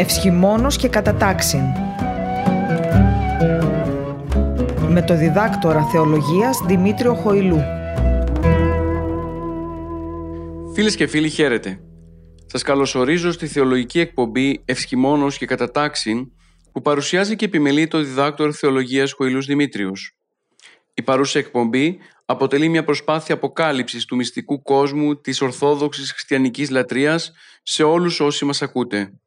Ευσχημόνος και κατατάξιν με το διδάκτορα θεολογίας Δημήτριο Χοηλού. Φίλες και φίλοι χαίρετε. Σας καλωσορίζω στη θεολογική εκπομπή Ευσχημόνος και κατατάξιν που παρουσιάζει και επιμελεί το διδάκτορο θεολογίας Χοηλούς Δημήτριος. Η παρούσα εκπομπή αποτελεί μια προσπάθεια αποκάλυψης του μυστικού κόσμου της ορθόδοξης χριστιανικής λατρείας σε όλους όσοι μας ακούτε.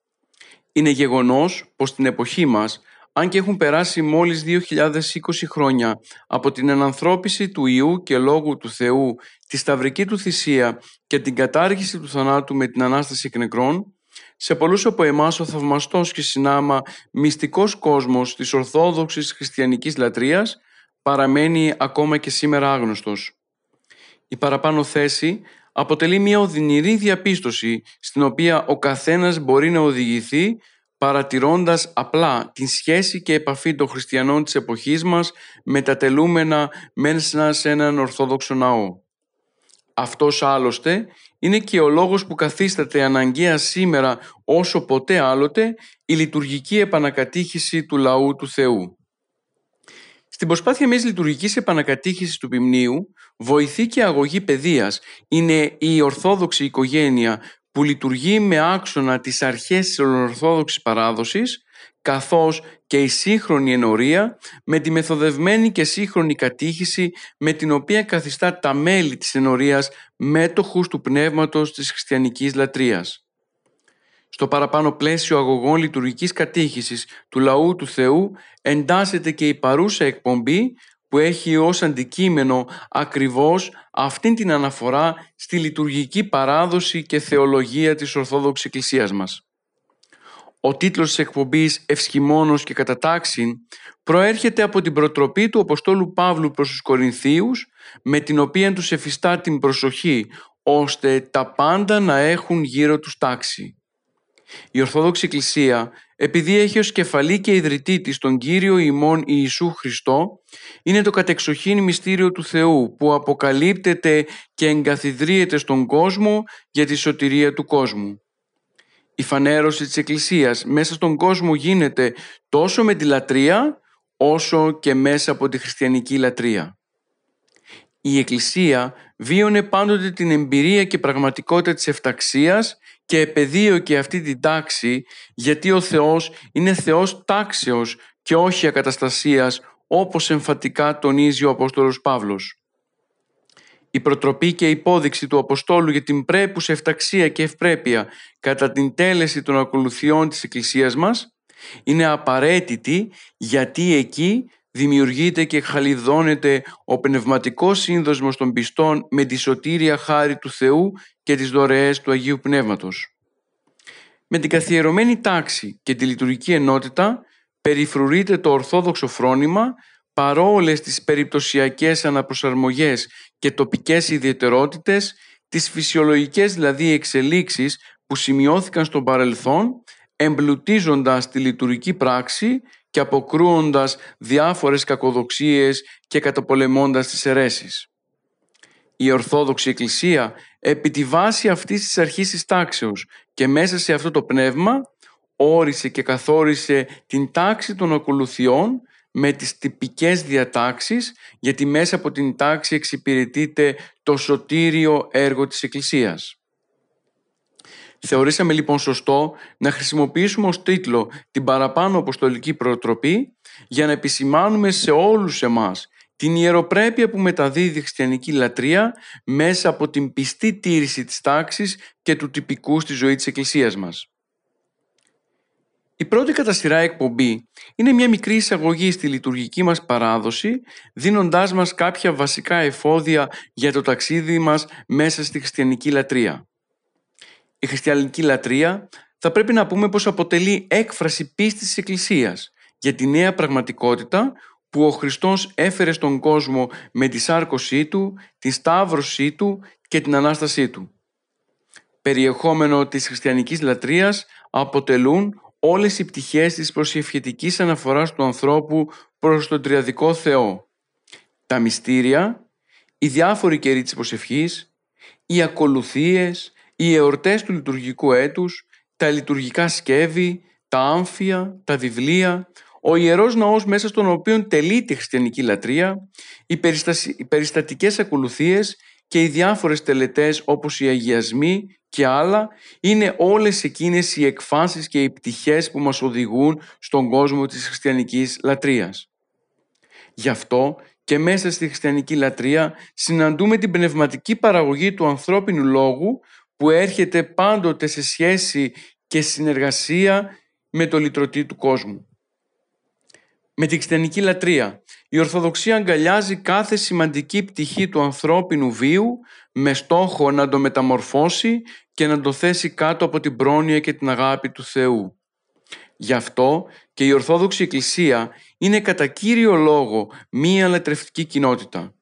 Είναι γεγονός πως στην εποχή μας, αν και έχουν περάσει μόλις 2020 χρόνια από την ενανθρώπιση του Ιού και Λόγου του Θεού, τη σταυρική του θυσία και την κατάργηση του θανάτου με την Ανάσταση εκ νεκρών, σε πολλούς από εμάς ο θαυμαστός και συνάμα μυστικός κόσμος της Ορθόδοξης Χριστιανικής Λατρείας παραμένει ακόμα και σήμερα άγνωστος. Η παραπάνω θέση αποτελεί μια οδυνηρή διαπίστωση στην οποία ο καθένας μπορεί να οδηγηθεί παρατηρώντας απλά την σχέση και επαφή των χριστιανών της εποχής μας με τα τελούμενα μέσα σε έναν Ορθόδοξο ναό. Αυτός άλλωστε είναι και ο λόγος που καθίσταται αναγκαία σήμερα όσο ποτέ άλλοτε η λειτουργική επανακατήχηση του λαού του Θεού. Στην προσπάθεια μιας λειτουργικής επανακατήχησης του ποιμνίου, βοηθεί και αγωγή παιδείας είναι η ορθόδοξη οικογένεια που λειτουργεί με άξονα τις αρχές της ορθόδοξης παράδοσης, καθώς και η σύγχρονη ενορία με τη μεθοδευμένη και σύγχρονη κατήχηση με την οποία καθιστά τα μέλη της ενορίας μέτοχους του πνεύματος της χριστιανικής λατρείας. Στο παραπάνω πλαίσιο αγωγών λειτουργικής κατήχησης του λαού του Θεού εντάσσεται και η παρούσα εκπομπή που έχει ως αντικείμενο ακριβώς αυτήν την αναφορά στη λειτουργική παράδοση και θεολογία της Ορθόδοξης Εκκλησίας μας. Ο τίτλος της εκπομπής «Ευσχημόνος και κατατάξιν» προέρχεται από την προτροπή του Αποστόλου Παύλου προς τους Κορινθίους με την οποία τους εφιστά την προσοχή ώστε τα πάντα να έχουν γύρω τους τάξη. Η Ορθόδοξη Εκκλησία, επειδή έχει ως κεφαλή και ιδρυτή της τον Κύριο ημών Ιησού Χριστό, είναι το κατεξοχήν μυστήριο του Θεού που αποκαλύπτεται και εγκαθιδρύεται στον κόσμο για τη σωτηρία του κόσμου. Η φανέρωση της Εκκλησίας μέσα στον κόσμο γίνεται τόσο με τη λατρεία όσο και μέσα από τη χριστιανική λατρεία. Η Εκκλησία βίωνε πάντοτε την εμπειρία και πραγματικότητα της εφταξίας και επεδίωκε αυτή την τάξη γιατί ο Θεός είναι Θεός τάξεως και όχι ακαταστασίας όπως εμφατικά τονίζει ο Απόστολος Παύλος. Η προτροπή και η υπόδειξη του Αποστόλου για την πρέπουσα εφταξία και ευπρέπεια κατά την τέλεση των ακολουθιών της Εκκλησίας μας είναι απαραίτητη γιατί εκεί δημιουργείται και χαλιδώνεται ο πνευματικός σύνδοσμος των πιστών με τη σωτήρια χάρη του Θεού και τις δωρεές του Αγίου Πνεύματος. Με την καθιερωμένη τάξη και τη λειτουργική ενότητα περιφρουρείται το ορθόδοξο φρόνημα παρόλες τις περιπτωσιακές αναπροσαρμογές και τοπικές ιδιαιτερότητες, τις φυσιολογικές δηλαδή εξελίξεις που σημειώθηκαν στον παρελθόν, εμπλουτίζοντας τη λειτουργική πράξη και αποκρούοντας διάφορες κακοδοξίες και καταπολεμώντας τις αιρέσεις. Η Ορθόδοξη Εκκλησία επί τη βάση αυτής της αρχής της τάξεως και μέσα σε αυτό το πνεύμα όρισε και καθόρισε την τάξη των ακολουθιών με τις τυπικές διατάξεις γιατί μέσα από την τάξη εξυπηρετείται το σωτήριο έργο της Εκκλησίας. Θεωρήσαμε λοιπόν σωστό να χρησιμοποιήσουμε ως τίτλο την παραπάνω αποστολική προτροπή για να επισημάνουμε σε όλους εμάς την ιεροπρέπεια που μεταδίδει η χριστιανική λατρεία μέσα από την πιστή τήρηση της τάξης και του τυπικού στη ζωή της Εκκλησίας μας. Η πρώτη κατά σειρά εκπομπή είναι μια μικρή εισαγωγή στη λειτουργική μας παράδοση, δίνοντάς μας κάποια βασικά εφόδια για το ταξίδι μας μέσα στη χριστιανική λατρεία. Η χριστιανική λατρεία θα πρέπει να πούμε πως αποτελεί έκφραση πίστης της Εκκλησίας για τη νέα πραγματικότητα που ο Χριστός έφερε στον κόσμο με τη σάρκωσή Του, τη σταύρωσή Του και την Ανάστασή Του. Περιεχόμενο της χριστιανικής λατρείας αποτελούν όλες οι πτυχές της προσευχητικής αναφοράς του ανθρώπου προς τον Τριαδικό Θεό. Τα μυστήρια, οι διάφοροι καιροί της προσευχής, οι ακολουθίες, οι εορτές του λειτουργικού έτους, τα λειτουργικά σκεύη, τα άμφια, τα βιβλία, ο Ιερός Ναός μέσα στον οποίο τελείται η χριστιανική λατρεία, οι, οι περιστατικές ακολουθίες και οι διάφορες τελετές όπως οι αγιασμοί και άλλα είναι όλες εκείνες οι εκφάνσεις και οι πτυχές που μας οδηγούν στον κόσμο της χριστιανικής λατρείας. Γι' αυτό και μέσα στη χριστιανική λατρεία συναντούμε την πνευματική παραγωγή του ανθρώπινου λόγου που έρχεται πάντοτε σε σχέση και συνεργασία με το λυτρωτή του κόσμου. Με την χριστιανική λατρεία, η Ορθοδοξία αγκαλιάζει κάθε σημαντική πτυχή του ανθρώπινου βίου με στόχο να το μεταμορφώσει και να το θέσει κάτω από την πρόνοια και την αγάπη του Θεού. Γι' αυτό και η Ορθόδοξη Εκκλησία είναι κατά κύριο λόγο μία λατρευτική κοινότητα.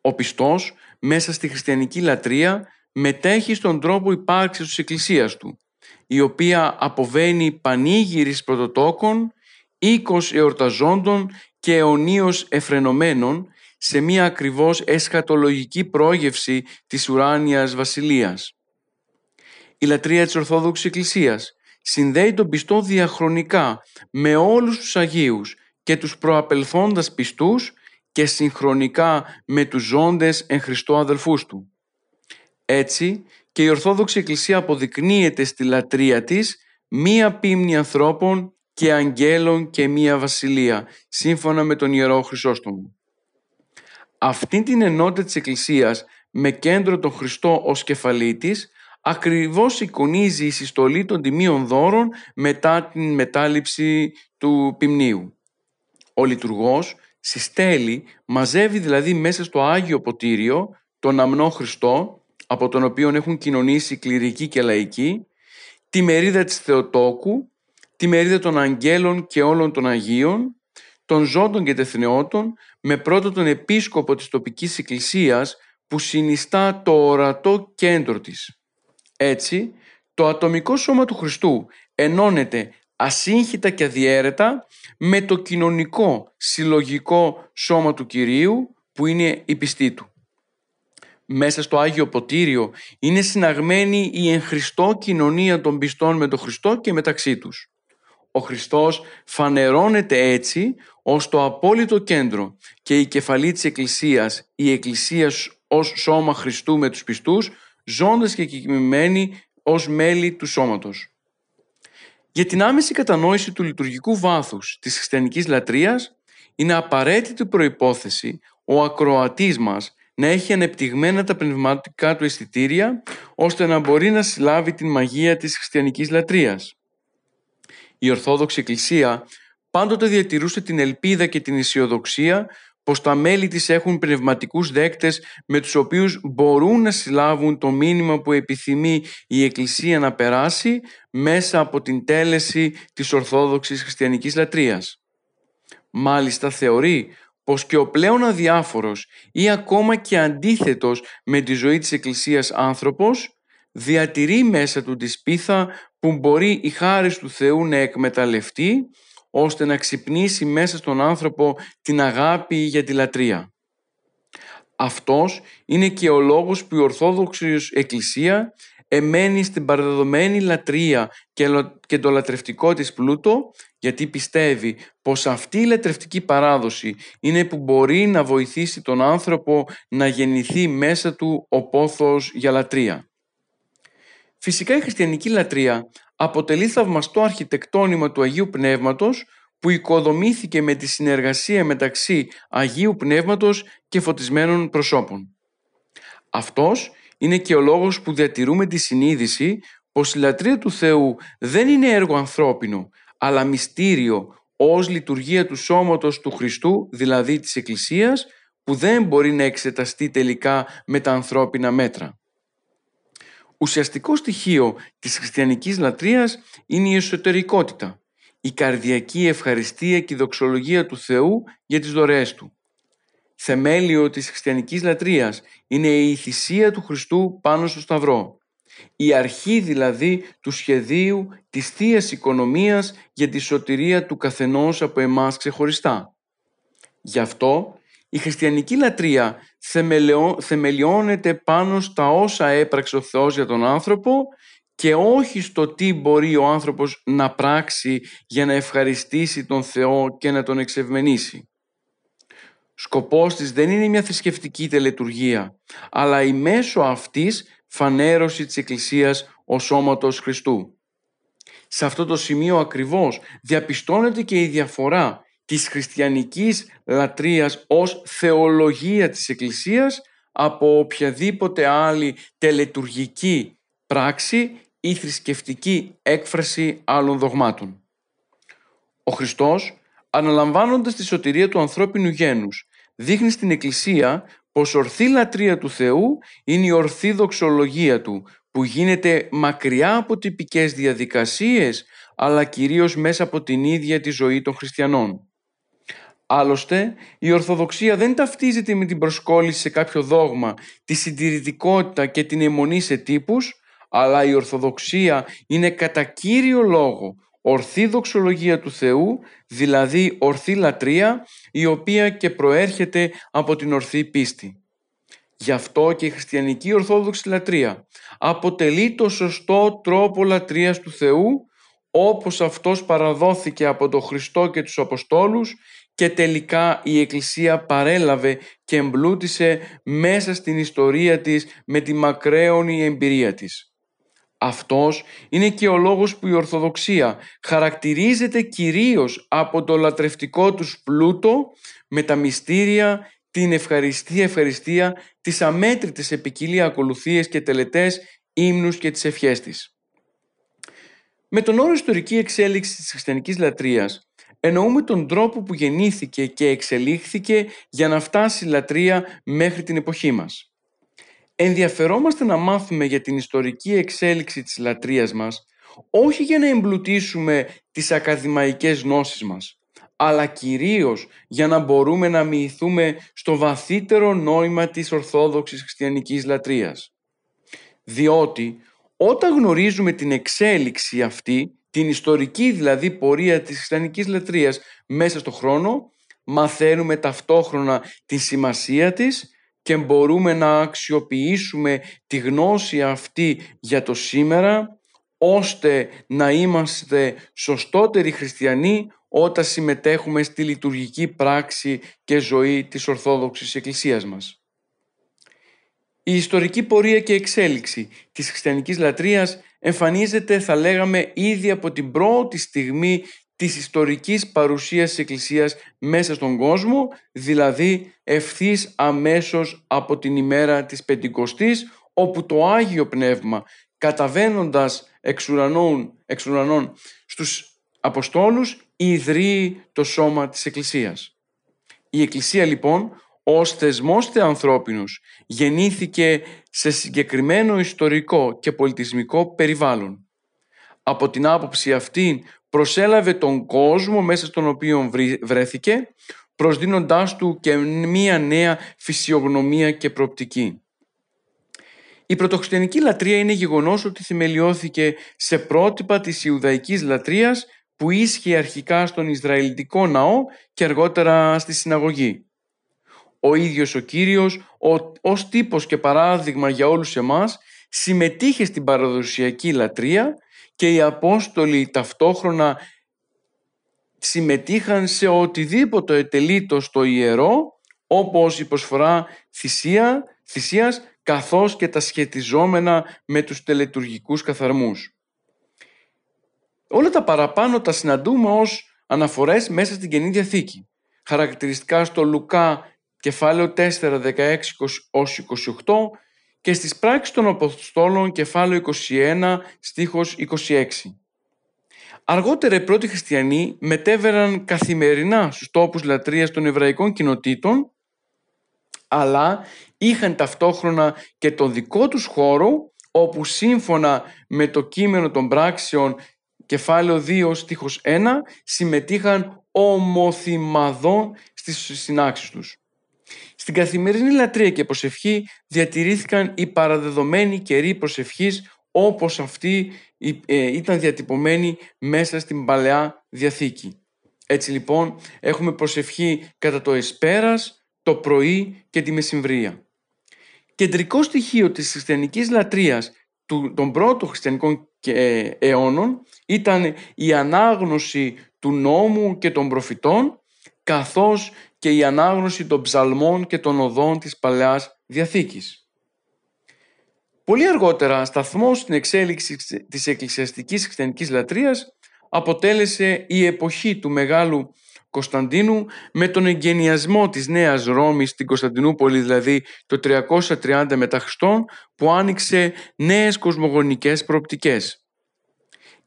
Ο πιστός μέσα στη χριστιανική λατρεία μετέχει στον τρόπο υπάρξης της Εκκλησίας του, η οποία αποβαίνει πανήγυρης πρωτοτόκων, οίκος εορταζόντων και αιωνίως εφρενωμένων σε μία ακριβώς εσχατολογική πρόγευση της ουράνιας βασιλείας. Η λατρεία της Ορθόδοξης Εκκλησίας συνδέει τον πιστό διαχρονικά με όλους τους Αγίους και τους προαπελθόντας πιστούς και συγχρονικά με τους ζώντες εν Χριστώ αδελφούς του. Έτσι και η Ορθόδοξη Εκκλησία αποδεικνύεται στη λατρεία της μία πίμνη ανθρώπων και αγγέλων και μία βασιλεία, σύμφωνα με τον Ιερό Χρυσόστομο. Αυτή την ενότητα της Εκκλησίας με κέντρο τον Χριστό ως κεφαλή της, ακριβώς εικονίζει η συστολή των τιμίων δώρων μετά την μετάληψη του ποιμνίου. Ο λειτουργός συστέλει, μαζεύει δηλαδή μέσα στο Άγιο Ποτήριο τον αμνό Χριστό, από τον οποίο έχουν κοινωνήσει κληρικοί και λαϊκοί, τη μερίδα της Θεοτόκου, τη μερίδα των αγγέλων και όλων των Αγίων, των ζώντων και τεθνεώτων, με πρώτο τον επίσκοπο της τοπικής εκκλησίας που συνιστά το ορατό κέντρο της. Έτσι, το ατομικό σώμα του Χριστού ενώνεται ασύγχυτα και αδιέρετα με το κοινωνικό, συλλογικό σώμα του Κυρίου που είναι η πιστή του. Μέσα στο Άγιο Ποτήριο είναι συναγμένη η εν Χριστώ κοινωνία των πιστών με τον Χριστό και μεταξύ τους. Ο Χριστός φανερώνεται έτσι ως το απόλυτο κέντρο και η κεφαλή της Εκκλησίας, η Εκκλησία ως σώμα Χριστού με τους πιστούς, ζώντας και κοιμημένοι ως μέλη του σώματος. Για την άμεση κατανόηση του λειτουργικού βάθους της χριστιανικής λατρείας είναι απαραίτητη προϋπόθεση ο ακροατής μας να έχει ανεπτυγμένα τα πνευματικά του αισθητήρια ώστε να μπορεί να συλλάβει την μαγεία της χριστιανικής λατρείας. Η Ορθόδοξη Εκκλησία πάντοτε διατηρούσε την ελπίδα και την αισιοδοξία πως τα μέλη της έχουν πνευματικούς δέκτες με τους οποίους μπορούν να συλλάβουν το μήνυμα που επιθυμεί η Εκκλησία να περάσει μέσα από την τέλεση της Ορθόδοξης Χριστιανικής Λατρείας. Μάλιστα θεωρεί πως και ο πλέον αδιάφορος ή ακόμα και αντίθετος με τη ζωή της Εκκλησίας άνθρωπος διατηρεί μέσα του τη σπίθα που μπορεί η χάρις του Θεού να εκμεταλλευτεί ώστε να ξυπνήσει μέσα στον άνθρωπο την αγάπη για τη λατρεία. Αυτός είναι και ο λόγος που η Ορθόδοξης Εκκλησία εμένει στην παραδεδομένη λατρεία και το λατρευτικό της πλούτο γιατί πιστεύει πως αυτή η λατρευτική παράδοση είναι που μπορεί να βοηθήσει τον άνθρωπο να γεννηθεί μέσα του ο πόθος για λατρεία. Φυσικά η χριστιανική λατρεία αποτελεί θαυμαστό αρχιτεκτόνημα του Αγίου Πνεύματος που οικοδομήθηκε με τη συνεργασία μεταξύ Αγίου Πνεύματος και φωτισμένων προσώπων. Αυτός είναι και ο λόγος που διατηρούμε τη συνείδηση πως η λατρεία του Θεού δεν είναι έργο ανθρώπινο, αλλά μυστήριο ως λειτουργία του σώματος του Χριστού, δηλαδή της Εκκλησίας, που δεν μπορεί να εξεταστεί τελικά με τα ανθρώπινα μέτρα. Ουσιαστικό στοιχείο της χριστιανικής λατρείας είναι η εσωτερικότητα, η καρδιακή ευχαριστία και η δοξολογία του Θεού για τις δωρεές Του. Θεμέλιο της χριστιανικής λατρείας είναι η θυσία του Χριστού πάνω στο Σταυρό. Η αρχή δηλαδή του σχεδίου της θείας Οικονομίας για τη σωτηρία του καθενός από εμάς ξεχωριστά. Γι' αυτό η χριστιανική λατρεία θεμελιώνεται πάνω στα όσα έπραξε ο Θεός για τον άνθρωπο και όχι στο τι μπορεί ο άνθρωπος να πράξει για να ευχαριστήσει τον Θεό και να τον εξευμενήσει. Σκοπός της δεν είναι μια θρησκευτική τελετουργία, αλλά η μέσω αυτής φανέρωση της Εκκλησίας ο σώματος Χριστού. Σε αυτό το σημείο ακριβώς διαπιστώνεται και η διαφορά της χριστιανικής λατρείας ως θεολογία της Εκκλησίας από οποιαδήποτε άλλη τελετουργική πράξη ή θρησκευτική έκφραση άλλων δογμάτων. Ο Χριστός, αναλαμβάνοντας τη σωτηρία του ανθρώπινου γένους, δείχνει στην Εκκλησία πως ορθή λατρεία του Θεού είναι η ορθή δοξολογία Του, που γίνεται μακριά από τυπικές διαδικασίες, αλλά κυρίως μέσα από την ίδια τη ζωή των χριστιανών. Άλλωστε, η Ορθοδοξία δεν ταυτίζεται με την προσκόλληση σε κάποιο δόγμα, τη συντηρητικότητα και την αιμονή σε τύπους, αλλά η Ορθοδοξία είναι κατά κύριο λόγο ορθή δοξολογία του Θεού, δηλαδή ορθή λατρεία, η οποία και προέρχεται από την ορθή πίστη. Γι' αυτό και η χριστιανική ορθόδοξη λατρεία αποτελεί το σωστό τρόπο λατρείας του Θεού, όπως αυτός παραδόθηκε από τον Χριστό και τους Αποστόλους και τελικά η Εκκλησία παρέλαβε και εμπλούτησε μέσα στην ιστορία της με τη μακραίωνη εμπειρία της. Αυτός είναι και ο λόγος που η Ορθοδοξία χαρακτηρίζεται κυρίως από το λατρευτικό τους πλούτο με τα μυστήρια, την ευχαριστία ευχαριστία, τις αμέτρητες επικοινία ακολουθίες και τελετές, ύμνους και τις ευχές της. Με τον όρο ιστορική εξέλιξη της χριστιανικής λατρείας εννοούμε τον τρόπο που γεννήθηκε και εξελίχθηκε για να φτάσει η λατρεία μέχρι την εποχή μας ενδιαφερόμαστε να μάθουμε για την ιστορική εξέλιξη της λατρείας μας, όχι για να εμπλουτίσουμε τις ακαδημαϊκές γνώσεις μας, αλλά κυρίως για να μπορούμε να μοιηθούμε στο βαθύτερο νόημα της Ορθόδοξης Χριστιανικής λατρείας. Διότι όταν γνωρίζουμε την εξέλιξη αυτή, την ιστορική δηλαδή πορεία της χριστιανικής λατρείας μέσα στο χρόνο, μαθαίνουμε ταυτόχρονα τη σημασία της και μπορούμε να αξιοποιήσουμε τη γνώση αυτή για το σήμερα ώστε να είμαστε σωστότεροι χριστιανοί όταν συμμετέχουμε στη λειτουργική πράξη και ζωή της Ορθόδοξης Εκκλησίας μας. Η ιστορική πορεία και εξέλιξη της χριστιανικής λατρείας εμφανίζεται θα λέγαμε ήδη από την πρώτη στιγμή της ιστορικής παρουσίας της Εκκλησίας μέσα στον κόσμο, δηλαδή ευθύς αμέσως από την ημέρα της Πεντηκοστής, όπου το Άγιο Πνεύμα καταβαίνοντας εξ ουρανών, εξ ουρανών στους Αποστόλους ιδρύει το σώμα της Εκκλησίας. Η Εκκλησία λοιπόν ως θεσμός θεανθρώπινος γεννήθηκε σε συγκεκριμένο ιστορικό και πολιτισμικό περιβάλλον. Από την άποψη αυτή προσέλαβε τον κόσμο μέσα στον οποίο βρέθηκε, προσδίνοντάς του και μία νέα φυσιογνωμία και προοπτική. Η πρωτοχριστιανική λατρεία είναι γεγονός ότι θεμελιώθηκε σε πρότυπα της Ιουδαϊκής λατρείας που ίσχυε αρχικά στον Ισραηλιτικό ναό και αργότερα στη συναγωγή. Ο ίδιος ο Κύριος, ο, ως τύπος και παράδειγμα για όλους εμάς, συμμετείχε στην παραδοσιακή λατρεία και οι Απόστολοι ταυτόχρονα συμμετείχαν σε οτιδήποτε ετελείτο στο ιερό όπως η προσφορά θυσία, θυσίας καθώς και τα σχετιζόμενα με τους τελετουργικούς καθαρμούς. Όλα τα παραπάνω τα συναντούμε ως αναφορές μέσα στην Καινή Διαθήκη. Χαρακτηριστικά στο Λουκά κεφάλαιο 4, 16 28 και στις πράξεις των Αποστόλων κεφάλαιο 21 στίχος 26. Αργότερα οι πρώτοι χριστιανοί μετέβεραν καθημερινά στους τόπους λατρείας των εβραϊκών κοινοτήτων αλλά είχαν ταυτόχρονα και τον δικό τους χώρο όπου σύμφωνα με το κείμενο των πράξεων κεφάλαιο 2 στίχος 1 συμμετείχαν ομοθυμαδών στις συνάξεις τους. Στην καθημερινή λατρεία και προσευχή διατηρήθηκαν οι παραδεδομένοι καιροί προσευχής όπως αυτή ε, ήταν διατυπωμένη μέσα στην Παλαιά Διαθήκη. Έτσι λοιπόν έχουμε προσευχή κατά το εσπέρας, το πρωί και τη μεσημβρία. Κεντρικό στοιχείο της χριστιανικής λατρείας του, των πρώτων χριστιανικών αιώνων ήταν η ανάγνωση του νόμου και των προφητών καθώς και η ανάγνωση των ψαλμών και των οδών της Παλαιάς Διαθήκης. Πολύ αργότερα, σταθμός στην εξέλιξη της εκκλησιαστικής χριστιανικής λατρείας αποτέλεσε η εποχή του Μεγάλου Κωνσταντίνου με τον εγκαινιασμό της Νέας Ρώμης στην Κωνσταντινούπολη, δηλαδή το 330 μετά που άνοιξε νέες κοσμογονικές προοπτικές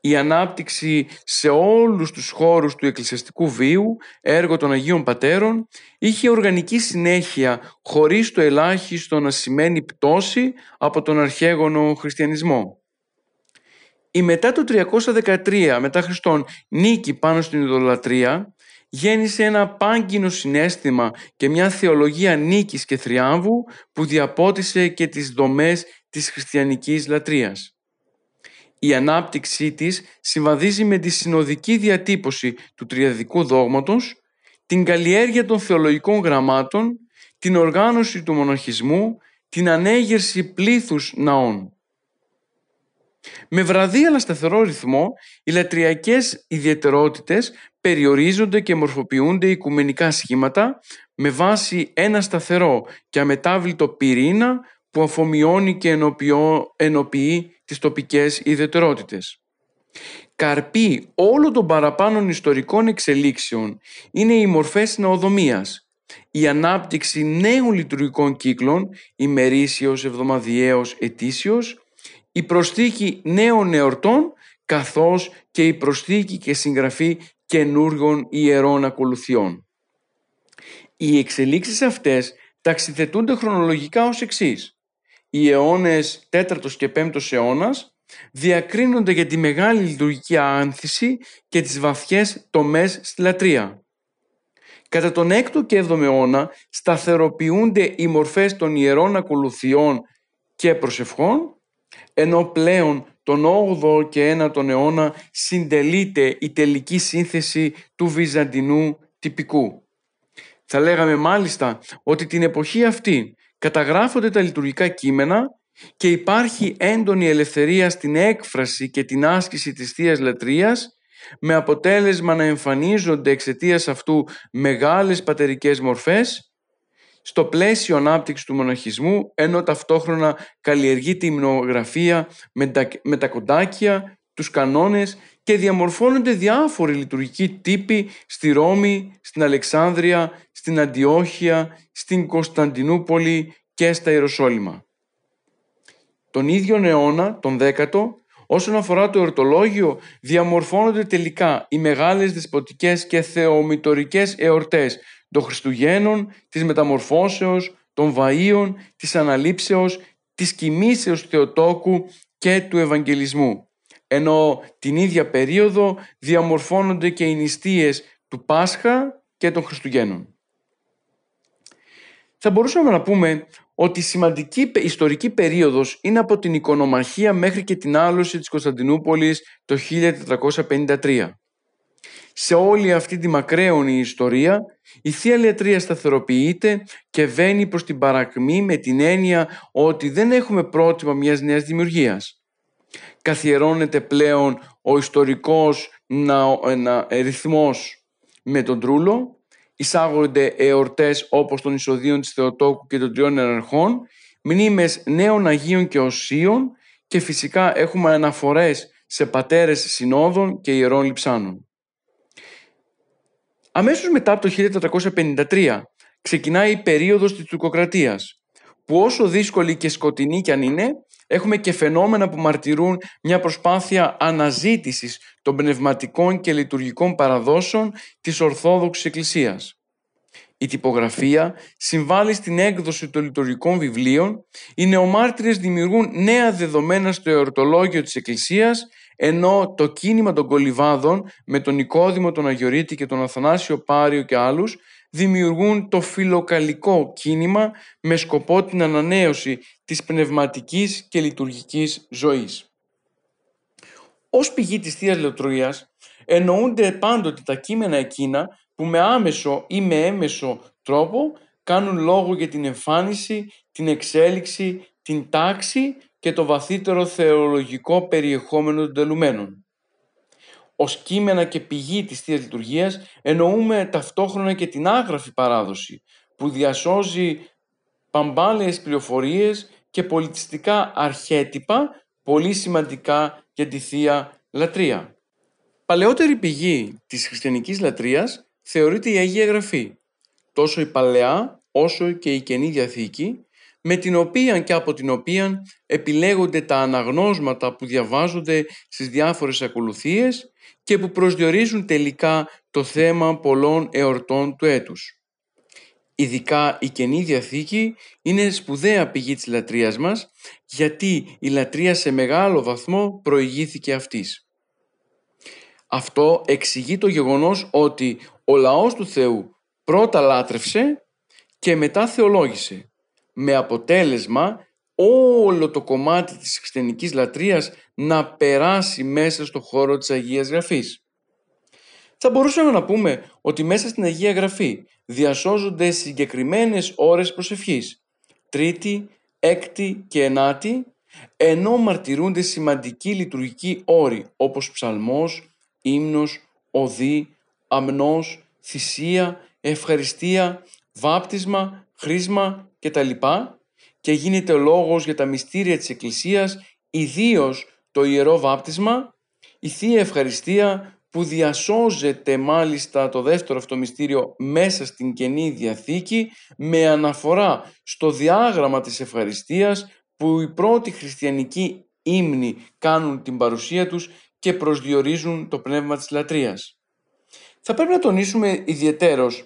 η ανάπτυξη σε όλους τους χώρους του εκκλησιαστικού βίου, έργο των Αγίων Πατέρων, είχε οργανική συνέχεια χωρίς το ελάχιστο να σημαίνει πτώση από τον αρχαίγωνο χριστιανισμό. Η μετά το 313 μετά Χριστόν νίκη πάνω στην ιδωλατρία γέννησε ένα πάγκινο συνέστημα και μια θεολογία νίκης και θριάμβου που διαπότισε και τις δομές της χριστιανικής λατρείας η ανάπτυξή της συμβαδίζει με τη συνοδική διατύπωση του τριαδικού δόγματος, την καλλιέργεια των θεολογικών γραμμάτων, την οργάνωση του μοναχισμού, την ανέγερση πλήθους ναών. Με βραδύ αλλά σταθερό ρυθμό, οι λατριακές ιδιαιτερότητες περιορίζονται και μορφοποιούνται οικουμενικά σχήματα με βάση ένα σταθερό και αμετάβλητο πυρήνα που αφομοιώνει και ενοποιεί τις τοπικές ιδιαιτερότητες. Καρπή όλων των παραπάνω ιστορικών εξελίξεων είναι οι μορφές ναοδομίας, η ανάπτυξη νέων λειτουργικών κύκλων, ημερήσιος, εβδομαδιαίος, ετήσιος, η προσθήκη νέων εορτών, καθώς και η προσθήκη και συγγραφή καινούργων ιερών ακολουθιών. Οι εξελίξεις αυτές ταξιθετούνται χρονολογικά ως εξής οι αιώνες 4ος και 5ος αιώνας διακρίνονται για τη μεγάλη λειτουργική άνθηση και τις βαθιές τομές στη λατρεία. Κατά τον 6ο και 7ο αιώνα σταθεροποιούνται οι μορφές των ιερών ακολουθιών και προσευχών, ενώ πλέον τον 8ο και 9ο αιώνα συντελείται η τελική σύνθεση του βυζαντινού τυπικού. Θα λέγαμε μάλιστα ότι την εποχή αυτή καταγράφονται τα λειτουργικά κείμενα και υπάρχει έντονη ελευθερία στην έκφραση και την άσκηση της Θείας Λατρείας με αποτέλεσμα να εμφανίζονται εξαιτίας αυτού μεγάλες πατερικές μορφές. Στο πλαίσιο ανάπτυξης του μοναχισμού ενώ ταυτόχρονα καλλιεργεί τη υμνογραφία με τα, με τα κοντάκια, τους κανόνες και διαμορφώνονται διάφοροι λειτουργικοί τύποι στη Ρώμη, στην Αλεξάνδρεια, στην Αντιόχεια, στην Κωνσταντινούπολη και στα Ιεροσόλυμα. Τον ίδιο αιώνα, τον δέκατο, όσον αφορά το εορτολόγιο, διαμορφώνονται τελικά οι μεγάλες δεσποτικές και θεομητορικές εορτές των Χριστουγέννων, της Μεταμορφώσεως, των Βαΐων, της Αναλήψεως, της Κοιμήσεως Θεοτόκου και του Ευαγγελισμού ενώ την ίδια περίοδο διαμορφώνονται και οι νηστείες του Πάσχα και των Χριστουγέννων. Θα μπορούσαμε να πούμε ότι η σημαντική ιστορική περίοδος είναι από την οικονομαρχία μέχρι και την άλωση της Κωνσταντινούπολης το 1453. Σε όλη αυτή τη μακραίωνη ιστορία, η Θεία Λετρία σταθεροποιείται και βαίνει προς την παρακμή με την έννοια ότι δεν έχουμε πρότυπα μιας νέας δημιουργίας καθιερώνεται πλέον ο ιστορικός να, να, ρυθμός με τον Τρούλο, εισάγονται εορτές όπως των εισοδίων της Θεοτόκου και των τριών εναρχών, μνήμες νέων Αγίων και Οσίων και φυσικά έχουμε αναφορές σε πατέρες συνόδων και ιερών λειψάνων. Αμέσως μετά από το 1453 ξεκινάει η περίοδος της τουρκοκρατίας, που όσο δύσκολη και σκοτεινή κι αν είναι, έχουμε και φαινόμενα που μαρτυρούν μια προσπάθεια αναζήτησης των πνευματικών και λειτουργικών παραδόσεων της Ορθόδοξης Εκκλησίας. Η τυπογραφία συμβάλλει στην έκδοση των λειτουργικών βιβλίων, οι νεομάρτυρες δημιουργούν νέα δεδομένα στο εορτολόγιο της Εκκλησίας, ενώ το κίνημα των κολυβάδων με τον Νικόδημο, τον Αγιορείτη και τον Αθανάσιο Πάριο και άλλους δημιουργούν το φιλοκαλικό κίνημα με σκοπό την ανανέωση της πνευματικής και λειτουργικής ζωής. Ως πηγή της Θείας Λεωτρίας εννοούνται πάντοτε τα κείμενα εκείνα που με άμεσο ή με έμεσο τρόπο κάνουν λόγο για την εμφάνιση, την εξέλιξη, την τάξη και το βαθύτερο θεολογικό περιεχόμενο των τελουμένων. Ω κείμενα και πηγή της Θείας Λειτουργίας εννοούμε ταυτόχρονα και την άγραφη παράδοση που διασώζει παμπάλαιες πληροφορίες και πολιτιστικά αρχέτυπα πολύ σημαντικά για τη Θεία Λατρεία. Παλαιότερη πηγή της χριστιανικής λατρείας θεωρείται η Αγία Γραφή, τόσο η Παλαιά όσο και η Καινή Διαθήκη, με την οποία και από την οποία επιλέγονται τα αναγνώσματα που διαβάζονται στις διάφορες ακολουθίες και που προσδιορίζουν τελικά το θέμα πολλών εορτών του έτους. Ειδικά η Καινή Διαθήκη είναι σπουδαία πηγή της λατρείας μας γιατί η λατρεία σε μεγάλο βαθμό προηγήθηκε αυτής. Αυτό εξηγεί το γεγονός ότι ο λαός του Θεού πρώτα λάτρευσε και μετά θεολόγησε με αποτέλεσμα όλο το κομμάτι της χριστιανικής λατρείας να περάσει μέσα στο χώρο της Αγίας Γραφής. Θα μπορούσαμε να πούμε ότι μέσα στην Αγία Γραφή διασώζονται συγκεκριμένες ώρες προσευχής, τρίτη, έκτη και ενάτη, ενώ μαρτυρούνται σημαντικοί λειτουργικοί όροι όπως ψαλμός, ύμνος, οδή, αμνός, θυσία, ευχαριστία, βάπτισμα, χρήσμα κτλ. Και γίνεται λόγος για τα μυστήρια της Εκκλησίας, ιδίως το Ιερό Βάπτισμα, η Θεία Ευχαριστία που διασώζεται μάλιστα το δεύτερο αυτό μυστήριο μέσα στην Καινή Διαθήκη με αναφορά στο διάγραμμα της ευχαριστίας που οι πρώτοι χριστιανικοί ύμνοι κάνουν την παρουσία τους και προσδιορίζουν το πνεύμα της λατρείας. Θα πρέπει να τονίσουμε ιδιαιτέρως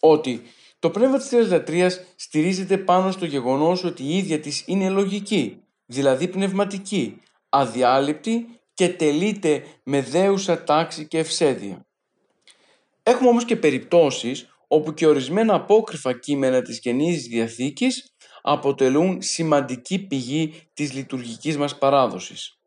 ότι το πνεύμα της Θείας Λατρείας στηρίζεται πάνω στο γεγονός ότι η ίδια της είναι λογική, δηλαδή πνευματική, αδιάλειπτη και τελείται με δέουσα τάξη και ευσέδεια. Έχουμε όμως και περιπτώσεις όπου και ορισμένα απόκριφα κείμενα της Καινής Διαθήκης αποτελούν σημαντική πηγή της λειτουργικής μας παράδοσης.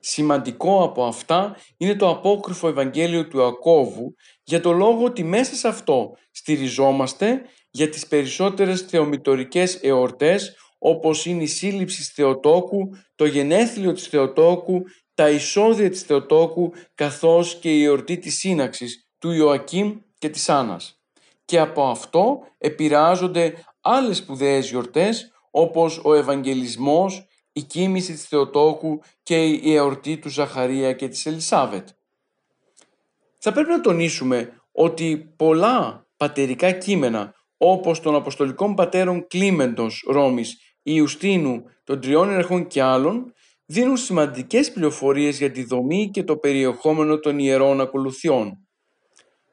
Σημαντικό από αυτά είναι το απόκριφο Ευαγγέλιο του Ακόβου για το λόγο ότι μέσα σε αυτό στηριζόμαστε για τις περισσότερες θεομητορικές εορτές όπως είναι η σύλληψη της Θεοτόκου, το γενέθλιο της Θεοτόκου, τα εισόδια της Θεοτόκου καθώς και η εορτή της σύναξης του Ιωακήμ και της Άννας. Και από αυτό επηρεάζονται άλλες σπουδαίες γιορτές όπως ο Ευαγγελισμός, η κοίμηση της Θεοτόκου και η εορτή του Ζαχαρία και της Ελισάβετ. Θα πρέπει να τονίσουμε ότι πολλά πατερικά κείμενα όπως των Αποστολικών Πατέρων Κλίμεντος Ρώμης, Ιουστίνου, των Τριών Ερχών και άλλων δίνουν σημαντικές πληροφορίες για τη δομή και το περιεχόμενο των ιερών ακολουθιών.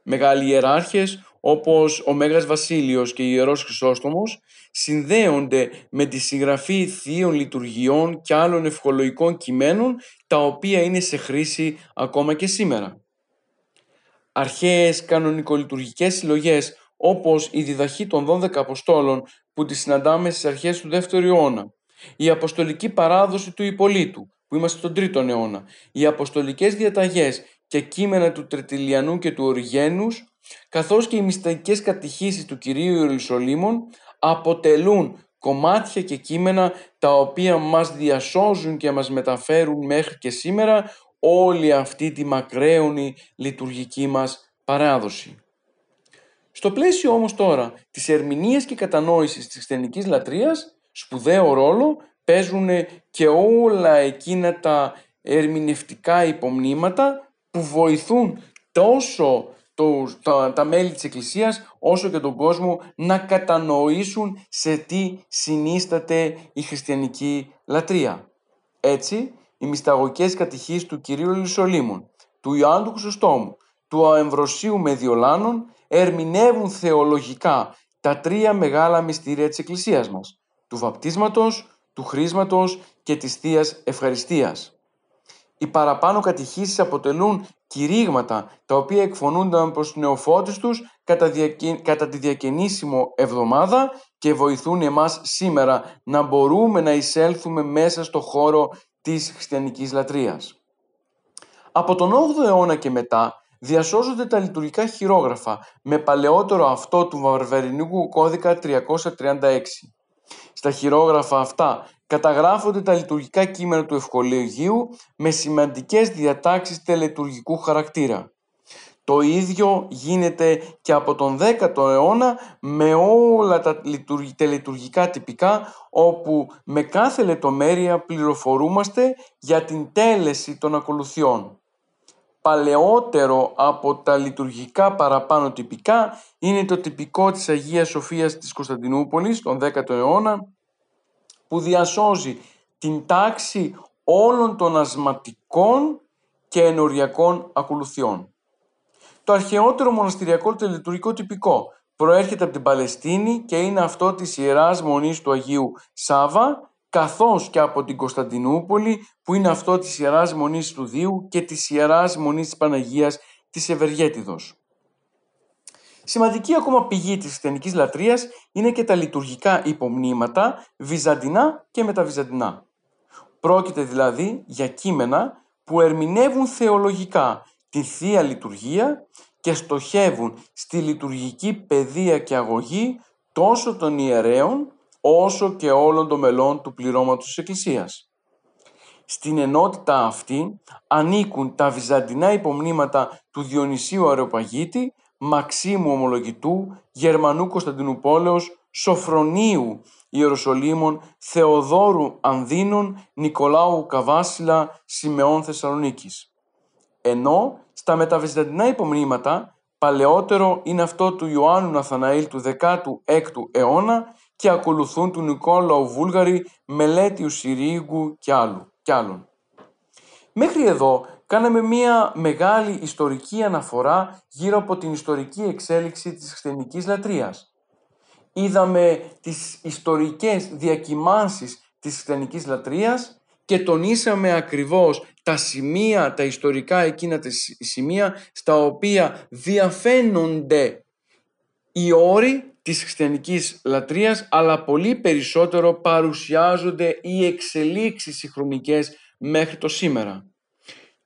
Μεγάλοι ιεράρχες όπως ο Μέγας Βασίλειος και ο Ιερός Χρυσόστομος συνδέονται με τη συγγραφή θείων λειτουργιών και άλλων ευχολογικών κειμένων τα οποία είναι σε χρήση ακόμα και σήμερα. Αρχαίες κανονικολειτουργικές συλλογές όπως η διδαχή των 12 Αποστόλων που τη συναντάμε στις αρχές του 2ου αιώνα, η αποστολική παράδοση του Υπολίτου που είμαστε στον 3ο αιώνα, οι αποστολικές διαταγές και κείμενα του Τρετηλιανού και του Οριγένους καθώς και οι μυστικές κατηχήσεις του Κυρίου Ιερουσαλήμων αποτελούν κομμάτια και κείμενα τα οποία μας διασώζουν και μας μεταφέρουν μέχρι και σήμερα όλη αυτή τη μακραίωνη λειτουργική μας παράδοση. Στο πλαίσιο όμως τώρα της ερμηνείας και κατανόησης της χριστιανικής λατρείας σπουδαίο ρόλο παίζουν και όλα εκείνα τα ερμηνευτικά υπομνήματα που βοηθούν τόσο το, τα, τα μέλη της Εκκλησίας όσο και τον κόσμο να κατανοήσουν σε τι συνίσταται η χριστιανική λατρεία. Έτσι, οι μυσταγωγικές κατηχίες του Κυρίου Λυσολήμων, του Ιωάννου του Χρυσοστόμου, του Αεμβροσίου Μεδιολάνων ερμηνεύουν θεολογικά τα τρία μεγάλα μυστήρια της Εκκλησίας μας, του βαπτίσματος, του χρήσματος και της Θείας Ευχαριστίας. Οι παραπάνω κατηχήσεις αποτελούν κηρύγματα τα οποία εκφωνούνταν προς τους νεοφώτες τους κατά, κατά τη διακαινήσιμο εβδομάδα και βοηθούν εμάς σήμερα να μπορούμε να εισέλθουμε μέσα στο χώρο της χριστιανικής λατρείας. Από τον 8ο αιώνα και μετά διασώζονται τα λειτουργικά χειρόγραφα με παλαιότερο αυτό του Βαρβερινικού κώδικα 336. Στα χειρόγραφα αυτά καταγράφονται τα λειτουργικά κείμενα του ευχολόγιου με σημαντικές διατάξεις τελετουργικού χαρακτήρα. Το ίδιο γίνεται και από τον 10ο αιώνα με όλα τα τελετουργικά τυπικά όπου με κάθε λεπτομέρεια πληροφορούμαστε για την τέλεση των ακολουθιών. Παλαιότερο από τα λειτουργικά παραπάνω τυπικά είναι το τυπικό της Αγίας Σοφίας της Κωνσταντινούπολης τον 10ο αιώνα που διασώζει την τάξη όλων των ασματικών και ενοριακών ακολουθιών. Το αρχαιότερο μοναστηριακό τελετουργικό τυπικό προέρχεται από την Παλαιστίνη και είναι αυτό της Ιεράς Μονής του Αγίου Σάβα, καθώς και από την Κωνσταντινούπολη που είναι αυτό της Ιεράς Μονής του Δίου και της Ιεράς Μονής της Παναγίας της Ευεργέτιδος. Σημαντική ακόμα πηγή της χριστιανικής λατρείας είναι και τα λειτουργικά υπομνήματα βυζαντινά και μεταβυζαντινά. Πρόκειται δηλαδή για κείμενα που ερμηνεύουν θεολογικά τη Θεία Λειτουργία και στοχεύουν στη λειτουργική παιδεία και αγωγή τόσο των ιερέων όσο και όλων των μελών του πληρώματος της Εκκλησίας. Στην ενότητα αυτή ανήκουν τα βυζαντινά υπομνήματα του Διονυσίου Αρεοπαγίτη, Μαξίμου Ομολογητού, Γερμανού Κωνσταντινουπόλεως, Σοφρονίου Ιεροσολύμων, Θεοδόρου Ανδίνων, Νικολάου Καβάσιλα, Σιμεών Θεσσαλονίκης. Ενώ στα μεταβυζαντινά υπομνήματα, παλαιότερο είναι αυτό του Ιωάννου Ναθαναήλ του 16ου αιώνα και ακολουθούν του Νικόλαου Βούλγαρη, Μελέτιου Συρίγκου και, άλλου, και άλλων. Μέχρι εδώ κάναμε μία μεγάλη ιστορική αναφορά γύρω από την ιστορική εξέλιξη της χριστιανικής λατρείας. Είδαμε τις ιστορικές διακυμάνσεις της χριστιανικής λατρείας και τονίσαμε ακριβώς τα σημεία, τα ιστορικά εκείνα τα σημεία στα οποία διαφαίνονται οι όροι της χριστιανικής λατρείας αλλά πολύ περισσότερο παρουσιάζονται οι εξελίξεις συγχρονικές μέχρι το σήμερα.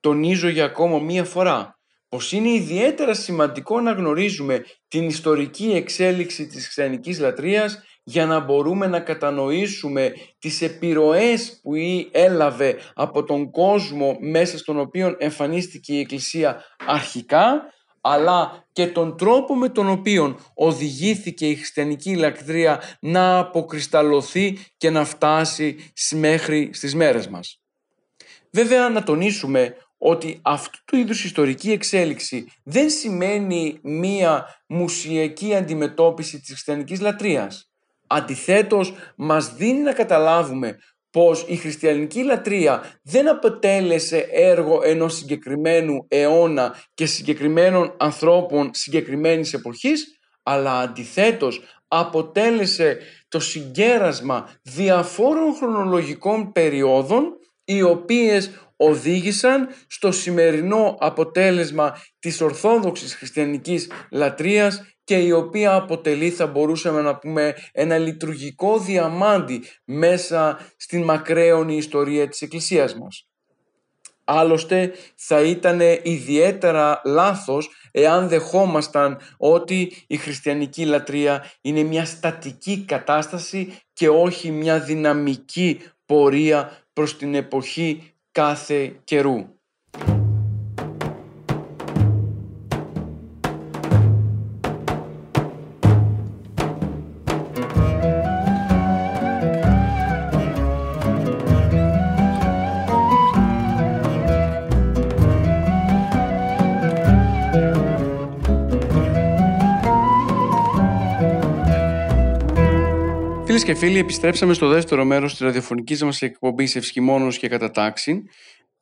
Τονίζω για ακόμα μία φορά πως είναι ιδιαίτερα σημαντικό να γνωρίζουμε την ιστορική εξέλιξη της χριστιανικής λατρείας για να μπορούμε να κατανοήσουμε τις επιρροές που έλαβε από τον κόσμο μέσα στον οποίο εμφανίστηκε η Εκκλησία αρχικά αλλά και τον τρόπο με τον οποίο οδηγήθηκε η χριστιανική λατρεία να αποκρισταλωθεί και να φτάσει μέχρι στις μέρες μας. Βέβαια να τονίσουμε ότι αυτού του είδους ιστορική εξέλιξη δεν σημαίνει μία μουσιακή αντιμετώπιση της χριστιανικής λατρείας. Αντιθέτως, μας δίνει να καταλάβουμε πως η χριστιανική λατρεία δεν αποτέλεσε έργο ενός συγκεκριμένου αιώνα και συγκεκριμένων ανθρώπων συγκεκριμένης εποχής, αλλά αντιθέτως αποτέλεσε το συγκέρασμα διαφόρων χρονολογικών περιόδων οι οποίες οδήγησαν στο σημερινό αποτέλεσμα της ορθόδοξης χριστιανικής λατρείας και η οποία αποτελεί θα μπορούσαμε να πούμε ένα λειτουργικό διαμάντι μέσα στην μακραίωνη ιστορία της Εκκλησίας μας. Άλλωστε θα ήταν ιδιαίτερα λάθος εάν δεχόμασταν ότι η χριστιανική λατρεία είναι μια στατική κατάσταση και όχι μια δυναμική πορεία προς την εποχή κάθε καιρού. Και φίλοι, επιστρέψαμε στο δεύτερο μέρος της ραδιοφωνικής μας εκπομπής Ευσχημόνος και Κατατάξη.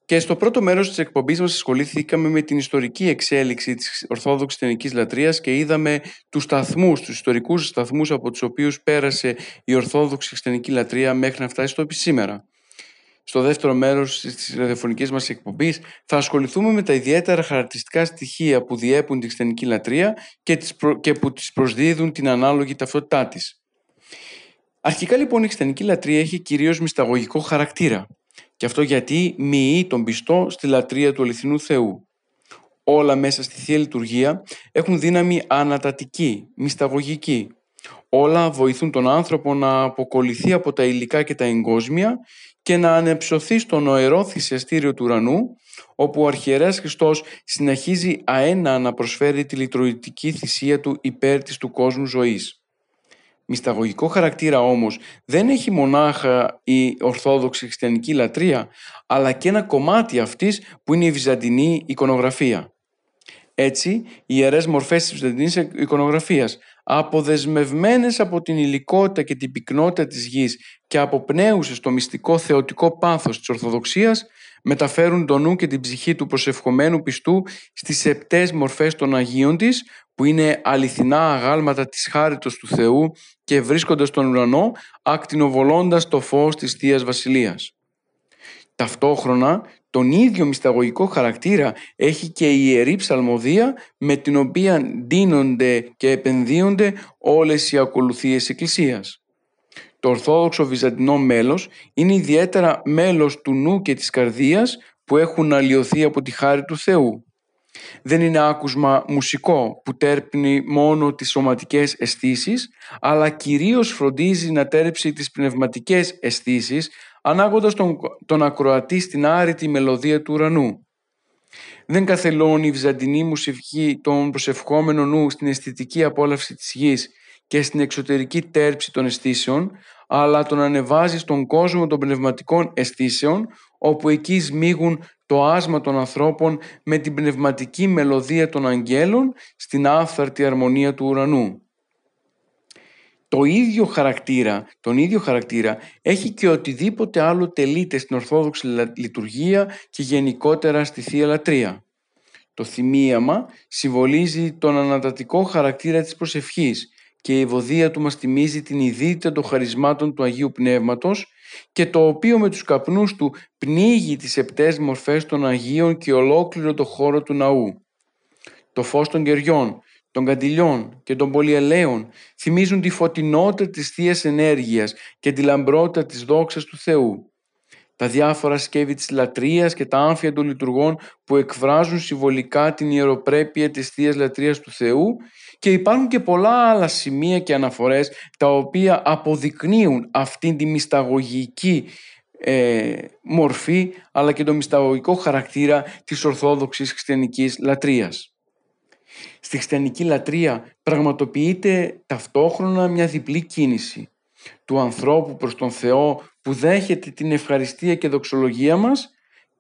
Και στο πρώτο μέρος της εκπομπής μας ασχολήθηκαμε με την ιστορική εξέλιξη της Ορθόδοξης Ελληνική Λατρείας και είδαμε τους σταθμούς, τους ιστορικούς σταθμούς από τους οποίους πέρασε η Ορθόδοξη Χριστιανική Λατρεία μέχρι να φτάσει στο σήμερα. Στο δεύτερο μέρος της ραδιοφωνικής μας εκπομπής θα ασχοληθούμε με τα ιδιαίτερα χαρακτηριστικά στοιχεία που διέπουν τη χριστιανική λατρεία και, και που τη προσδίδουν την ανάλογη ταυτότητά της. Αρχικά λοιπόν η χριστιανική λατρεία έχει κυρίως μυσταγωγικό χαρακτήρα. Και αυτό γιατί μοιεί τον πιστό στη λατρεία του αληθινού Θεού. Όλα μέσα στη Θεία Λειτουργία έχουν δύναμη ανατατική, μυσταγωγική. Όλα βοηθούν τον άνθρωπο να αποκολληθεί από τα υλικά και τα εγκόσμια και να ανεψωθεί στο νοερό θυσιαστήριο του ουρανού, όπου ο αρχιερέας Χριστός συνεχίζει αένα να προσφέρει τη λειτουργική θυσία του υπέρ της του κόσμου ζωής. Μυσταγωγικό χαρακτήρα όμως δεν έχει μονάχα η Ορθόδοξη Χριστιανική λατρεία, αλλά και ένα κομμάτι αυτής που είναι η Βυζαντινή εικονογραφία. Έτσι, οι ιερές μορφές της Βυζαντινής εικονογραφίας, αποδεσμευμένες από την υλικότητα και την πυκνότητα της γης και αποπνέουσες στο μυστικό θεωτικό πάθος της Ορθοδοξίας, μεταφέρουν το νου και την ψυχή του προσευχομένου πιστού στις επτές μορφές των Αγίων της, που είναι αληθινά αγάλματα της χάριτος του Θεού και βρίσκοντας τον ουρανό, ακτινοβολώντας το φως της Θείας Βασιλείας. Ταυτόχρονα, τον ίδιο μυσταγωγικό χαρακτήρα έχει και η Ιερή Ψαλμοδία με την οποία ντύνονται και επενδύονται όλες οι ακολουθίες Εκκλησίας. Το Ορθόδοξο Βυζαντινό μέλος είναι ιδιαίτερα μέλος του νου και της καρδίας που έχουν αλλοιωθεί από τη χάρη του Θεού. Δεν είναι άκουσμα μουσικό που τέρπνει μόνο τις σωματικές αισθήσεις, αλλά κυρίως φροντίζει να τέρψει τις πνευματικές αισθήσεις, ανάγοντας τον, τον ακροατή στην άρρητη μελωδία του ουρανού. Δεν καθελώνει η βυζαντινή μουσική τον προσευχόμενο νου στην αισθητική απόλαυση της γης και στην εξωτερική τέρψη των αισθήσεων, αλλά τον ανεβάζει στον κόσμο των πνευματικών αισθήσεων, όπου εκεί σμίγουν το άσμα των ανθρώπων με την πνευματική μελωδία των αγγέλων στην άφθαρτη αρμονία του ουρανού. Το ίδιο χαρακτήρα, τον ίδιο χαρακτήρα έχει και οτιδήποτε άλλο τελείται στην Ορθόδοξη λειτουργία και γενικότερα στη Θεία Λατρεία. Το θυμίαμα συμβολίζει τον ανατατικό χαρακτήρα της προσευχής και η ευωδία του μας θυμίζει την ιδίτητα των χαρισμάτων του Αγίου Πνεύματος και το οποίο με τους καπνούς του πνίγει τις επτές μορφές των Αγίων και ολόκληρο το χώρο του ναού. Το φως των κεριών, των καντιλιών και των πολυελαίων θυμίζουν τη φωτεινότητα της θείας Ενέργειας και τη λαμπρότητα της δόξας του Θεού. Τα διάφορα σκεύη της λατρείας και τα άμφια των λειτουργών που εκφράζουν συμβολικά την ιεροπρέπεια της Θείας Λατρείας του Θεού και υπάρχουν και πολλά άλλα σημεία και αναφορές τα οποία αποδεικνύουν αυτήν τη μυσταγωγική ε, μορφή αλλά και το μυσταγωγικό χαρακτήρα της Ορθόδοξης Χριστιανικής Λατρείας. Στη χριστιανική λατρεία πραγματοποιείται ταυτόχρονα μια διπλή κίνηση του ανθρώπου προς τον Θεό που δέχεται την ευχαριστία και δοξολογία μας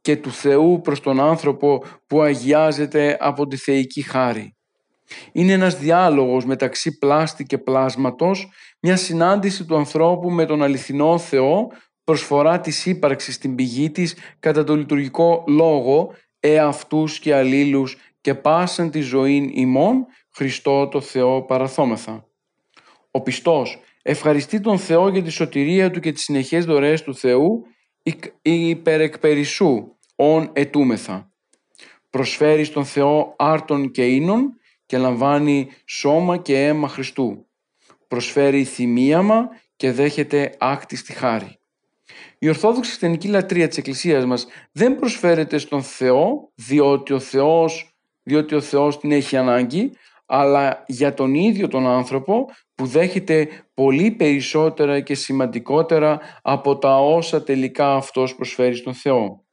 και του Θεού προς τον άνθρωπο που αγιάζεται από τη θεϊκή χάρη. Είναι ένας διάλογος μεταξύ πλάστη και πλάσματος, μια συνάντηση του ανθρώπου με τον αληθινό Θεό, προσφορά της ύπαρξης στην πηγή της κατά το λειτουργικό λόγο, εαυτούς και αλλήλους και πάσαν τη ζωήν ημών, Χριστό το Θεό παραθόμεθα. Ο πιστός ευχαριστεί τον Θεό για τη σωτηρία του και τις συνεχές δωρεές του Θεού, υπερεκπερισσού, ον ετούμεθα. Προσφέρεις στον Θεό άρτων και ίνων και λαμβάνει σώμα και αίμα Χριστού. Προσφέρει θυμίαμα και δέχεται άκτη στη χάρη. Η Ορθόδοξη Χριστιανική λατρεία της Εκκλησίας μας δεν προσφέρεται στον Θεό διότι ο Θεός, διότι ο Θεός την έχει ανάγκη, αλλά για τον ίδιο τον άνθρωπο που δέχεται πολύ περισσότερα και σημαντικότερα από τα όσα τελικά αυτός προσφέρει στον Θεό.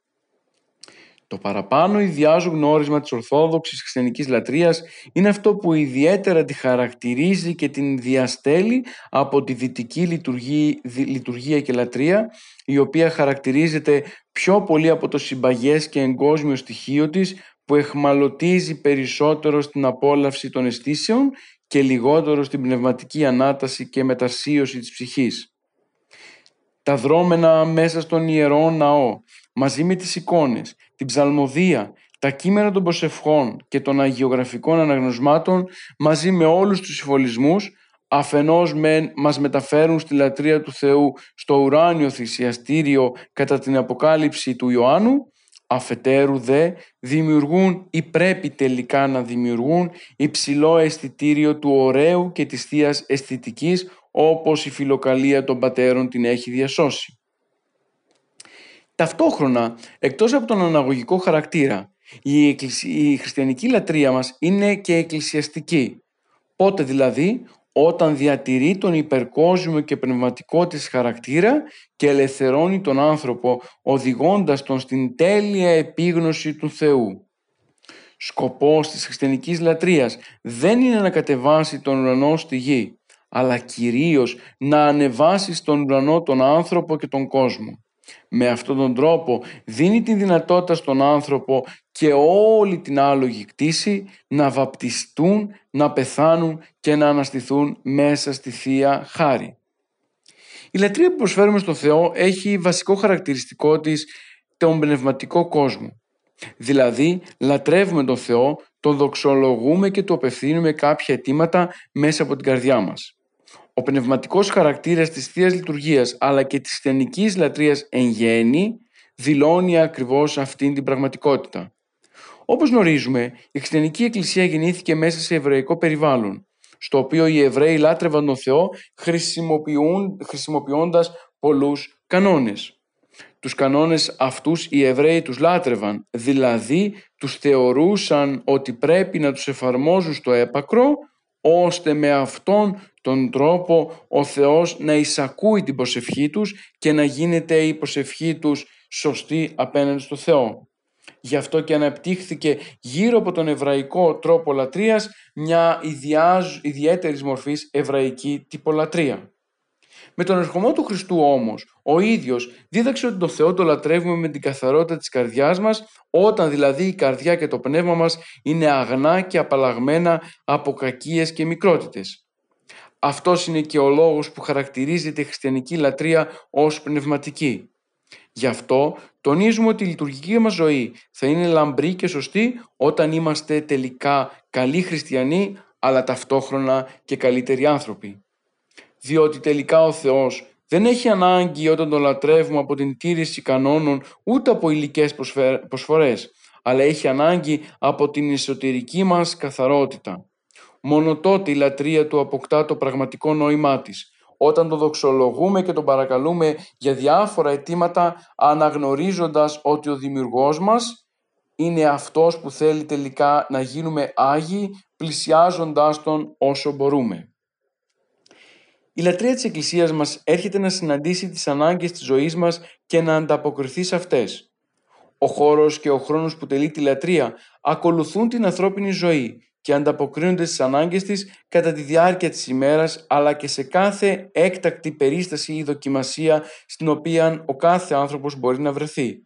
Το παραπάνω ιδιάζω γνώρισμα της Ορθόδοξης Χριστιανικής Λατρείας είναι αυτό που ιδιαίτερα τη χαρακτηρίζει και την διαστέλει από τη δυτική λειτουργία, λειτουργία και λατρεία η οποία χαρακτηρίζεται πιο πολύ από το συμπαγές και εγκόσμιο στοιχείο της που εχμαλωτίζει περισσότερο στην απόλαυση των αισθήσεων και λιγότερο στην πνευματική ανάταση και μετασίωση της ψυχής. Τα δρόμενα μέσα στον ιερό ναό, μαζί με τις εικόνες, την ψαλμοδία, τα κείμενα των προσευχών και των αγιογραφικών αναγνωσμάτων, μαζί με όλους τους συμβολισμούς, αφενός μεν μας μεταφέρουν στη λατρεία του Θεού στο ουράνιο θυσιαστήριο κατά την αποκάλυψη του Ιωάννου, αφετέρου δε δημιουργούν ή πρέπει τελικά να δημιουργούν υψηλό αισθητήριο του ωραίου και της θείας αισθητικής όπως η φιλοκαλία των πατέρων την έχει διασώσει. Ταυτόχρονα, εκτός από τον αναγωγικό χαρακτήρα, η, η χριστιανική λατρεία μας είναι και εκκλησιαστική. Πότε δηλαδή, όταν διατηρεί τον υπερκόσμιο και πνευματικό της χαρακτήρα και ελευθερώνει τον άνθρωπο οδηγώντας τον στην τέλεια επίγνωση του Θεού. Σκοπός της χριστιανικής λατρείας δεν είναι να κατεβάσει τον ουρανό στη γη, αλλά κυρίως να ανεβάσει στον ουρανό τον άνθρωπο και τον κόσμο. Με αυτόν τον τρόπο δίνει τη δυνατότητα στον άνθρωπο και όλη την άλογη κτήση να βαπτιστούν, να πεθάνουν και να αναστηθούν μέσα στη Θεία Χάρη. Η λατρεία που προσφέρουμε στον Θεό έχει βασικό χαρακτηριστικό της τον πνευματικό κόσμο. Δηλαδή λατρεύουμε τον Θεό, τον δοξολογούμε και του απευθύνουμε κάποια αιτήματα μέσα από την καρδιά μας. Ο πνευματικός χαρακτήρας της Θείας Λειτουργίας αλλά και της στενικής λατρείας εν γέννη δηλώνει ακριβώς αυτήν την πραγματικότητα. Όπως γνωρίζουμε, η χριστιανική εκκλησία γεννήθηκε μέσα σε εβραϊκό περιβάλλον, στο οποίο οι Εβραίοι λάτρευαν τον Θεό χρησιμοποιούν, χρησιμοποιώντας πολλούς κανόνες. Τους κανόνες αυτούς οι Εβραίοι τους λάτρευαν, δηλαδή τους θεωρούσαν ότι πρέπει να τους εφαρμόζουν στο έπακρο, ώστε με αυτόν τον τρόπο ο Θεός να εισακούει την προσευχή τους και να γίνεται η προσευχή τους σωστή απέναντι στο Θεό. Γι' αυτό και αναπτύχθηκε γύρω από τον εβραϊκό τρόπο λατρείας μια ιδιαίτερης μορφής εβραϊκή τυπολατρεία. Με τον ερχομό του Χριστού όμως, ο ίδιος δίδαξε ότι το Θεό το λατρεύουμε με την καθαρότητα της καρδιάς μας, όταν δηλαδή η καρδιά και το πνεύμα μας είναι αγνά και απαλλαγμένα από κακίες και μικρότητες. Αυτός είναι και ο λόγος που χαρακτηρίζει τη χριστιανική λατρεία ως πνευματική. Γι' αυτό τονίζουμε ότι η λειτουργική μας ζωή θα είναι λαμπρή και σωστή όταν είμαστε τελικά καλοί χριστιανοί αλλά ταυτόχρονα και καλύτεροι άνθρωποι. Διότι τελικά ο Θεός δεν έχει ανάγκη όταν τον λατρεύουμε από την τήρηση κανόνων ούτε από υλικές προσφορές, αλλά έχει ανάγκη από την εσωτερική μας καθαρότητα. Μόνο τότε η λατρεία του αποκτά το πραγματικό νόημά της, όταν τον δοξολογούμε και τον παρακαλούμε για διάφορα αιτήματα αναγνωρίζοντας ότι ο δημιουργός μας είναι αυτός που θέλει τελικά να γίνουμε Άγιοι πλησιάζοντάς τον όσο μπορούμε. Η λατρεία της Εκκλησίας μας έρχεται να συναντήσει τις ανάγκες της ζωής μας και να ανταποκριθεί σε αυτές. Ο χώρος και ο χρόνος που τελεί τη λατρεία ακολουθούν την ανθρώπινη ζωή και ανταποκρίνονται στις ανάγκες της κατά τη διάρκεια της ημέρας αλλά και σε κάθε έκτακτη περίσταση ή δοκιμασία στην οποία ο κάθε άνθρωπος μπορεί να βρεθεί.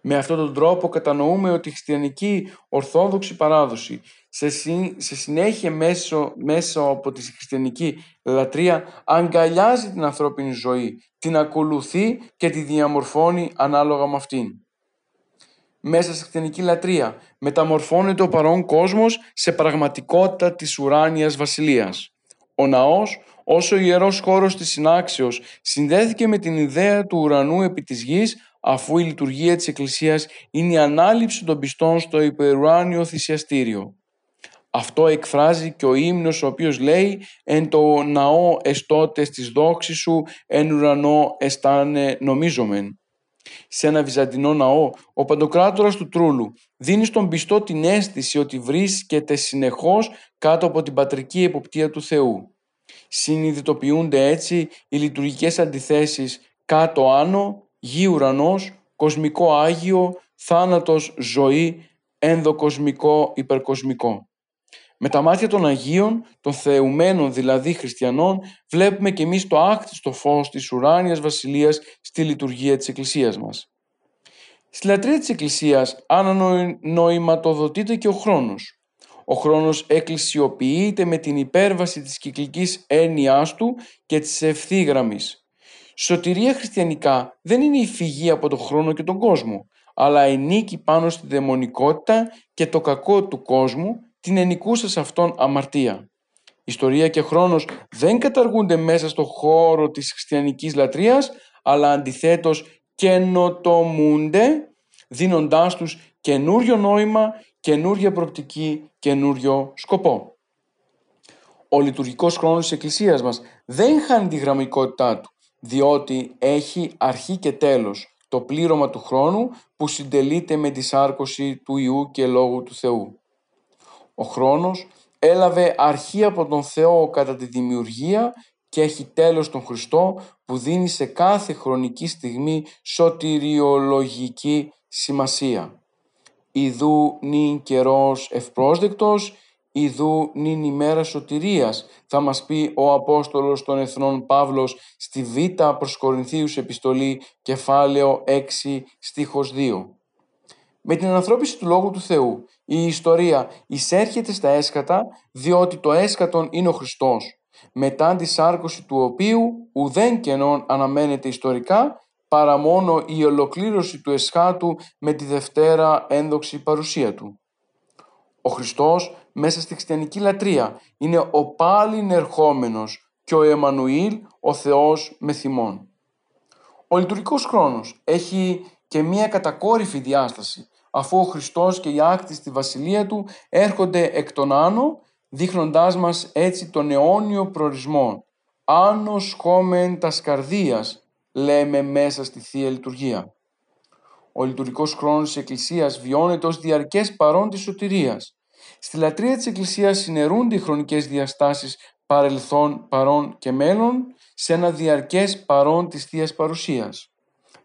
Με αυτόν τον τρόπο κατανοούμε ότι η χριστιανική ορθόδοξη παράδοση σε, σε συνέχεια μέσω, μέσω από τη χριστιανική λατρεία αγκαλιάζει την ανθρώπινη ζωή, την ακολουθεί και τη διαμορφώνει ανάλογα με αυτήν μέσα στη χριστιανική λατρεία. Μεταμορφώνεται ο παρόν κόσμος σε πραγματικότητα της ουράνιας βασιλείας. Ο ναός, όσο ιερός χώρος της συνάξεως, συνδέθηκε με την ιδέα του ουρανού επί της γης, αφού η λειτουργία της Εκκλησίας είναι η ανάληψη των πιστών στο υπερουράνιο θυσιαστήριο. Αυτό εκφράζει και ο ύμνος ο οποίος λέει «Εν το ναό εστώτες της δόξης σου, εν ουρανό εστάνε νομίζομεν» σε ένα βυζαντινό ναό, ο Παντοκράτορας του Τρούλου δίνει στον πιστό την αίσθηση ότι βρίσκεται συνεχώς κάτω από την πατρική εποπτεία του Θεού. Συνειδητοποιούνται έτσι οι λειτουργικές αντιθέσεις κάτω-άνω, γη-ουρανός, κοσμικό Άγιο, θάνατος, ζωή, ενδοκοσμικό, υπερκοσμικό. Με τα μάτια των Αγίων, των θεουμένων δηλαδή χριστιανών, βλέπουμε και εμείς το άκτιστο φως της ουράνιας βασιλείας στη λειτουργία της Εκκλησίας μας. Στη λατρεία της Εκκλησίας ανανοηματοδοτείται και ο χρόνος. Ο χρόνος εκκλησιοποιείται με την υπέρβαση της κυκλικής έννοιάς του και της ευθύγραμμης. Σωτηρία χριστιανικά δεν είναι η φυγή από τον χρόνο και τον κόσμο, αλλά η νίκη πάνω στη δαιμονικότητα και το κακό του κόσμου την ενικούσα σε αυτόν αμαρτία. Ιστορία και χρόνος δεν καταργούνται μέσα στο χώρο της χριστιανικής λατρείας, αλλά αντιθέτως καινοτομούνται, δίνοντάς τους καινούριο νόημα, καινούρια προπτική, καινούριο σκοπό. Ο λειτουργικός χρόνος της Εκκλησίας μας δεν χάνει τη γραμμικότητά του, διότι έχει αρχή και τέλος, το πλήρωμα του χρόνου που συντελείται με τη σάρκωση του Ιού και Λόγου του Θεού. Ο χρόνος έλαβε αρχή από τον Θεό κατά τη δημιουργία και έχει τέλος τον Χριστό που δίνει σε κάθε χρονική στιγμή σωτηριολογική σημασία. Ιδού νυν καιρός ευπρόσδεκτος, ιδού νυν ημέρα σωτηρίας, θα μας πει ο Απόστολος των Εθνών Παύλος στη Β' προς Κορινθίους επιστολή κεφάλαιο 6 στίχος 2. Με την ανθρώπιση του Λόγου του Θεού, η ιστορία εισέρχεται στα έσκατα διότι το έσκατον είναι ο Χριστός, μετά τη σάρκωση του οποίου ουδέν κενών αναμένεται ιστορικά παρά μόνο η ολοκλήρωση του εσχάτου με τη Δευτέρα ένδοξη παρουσία του. Ο Χριστός μέσα στη χριστιανική λατρεία είναι ο πάλιν ερχόμενος και ο Εμμανουήλ ο Θεός με θυμών. Ο λειτουργικός χρόνος έχει και μία κατακόρυφη διάσταση αφού ο Χριστός και οι άκτη στη βασιλεία του έρχονται εκ των άνω δείχνοντάς μας έτσι τον αιώνιο προορισμό. Άνος χόμεν τας καρδίας λέμε μέσα στη Θεία Λειτουργία. Ο λειτουργικός χρόνος της Εκκλησίας βιώνεται ως διαρκές παρόν της σωτηρίας. Στη λατρεία της Εκκλησίας συνερούνται οι χρονικές διαστάσεις παρελθόν, παρόν και μέλλον σε ένα διαρκές παρόν της Θείας Παρουσίας.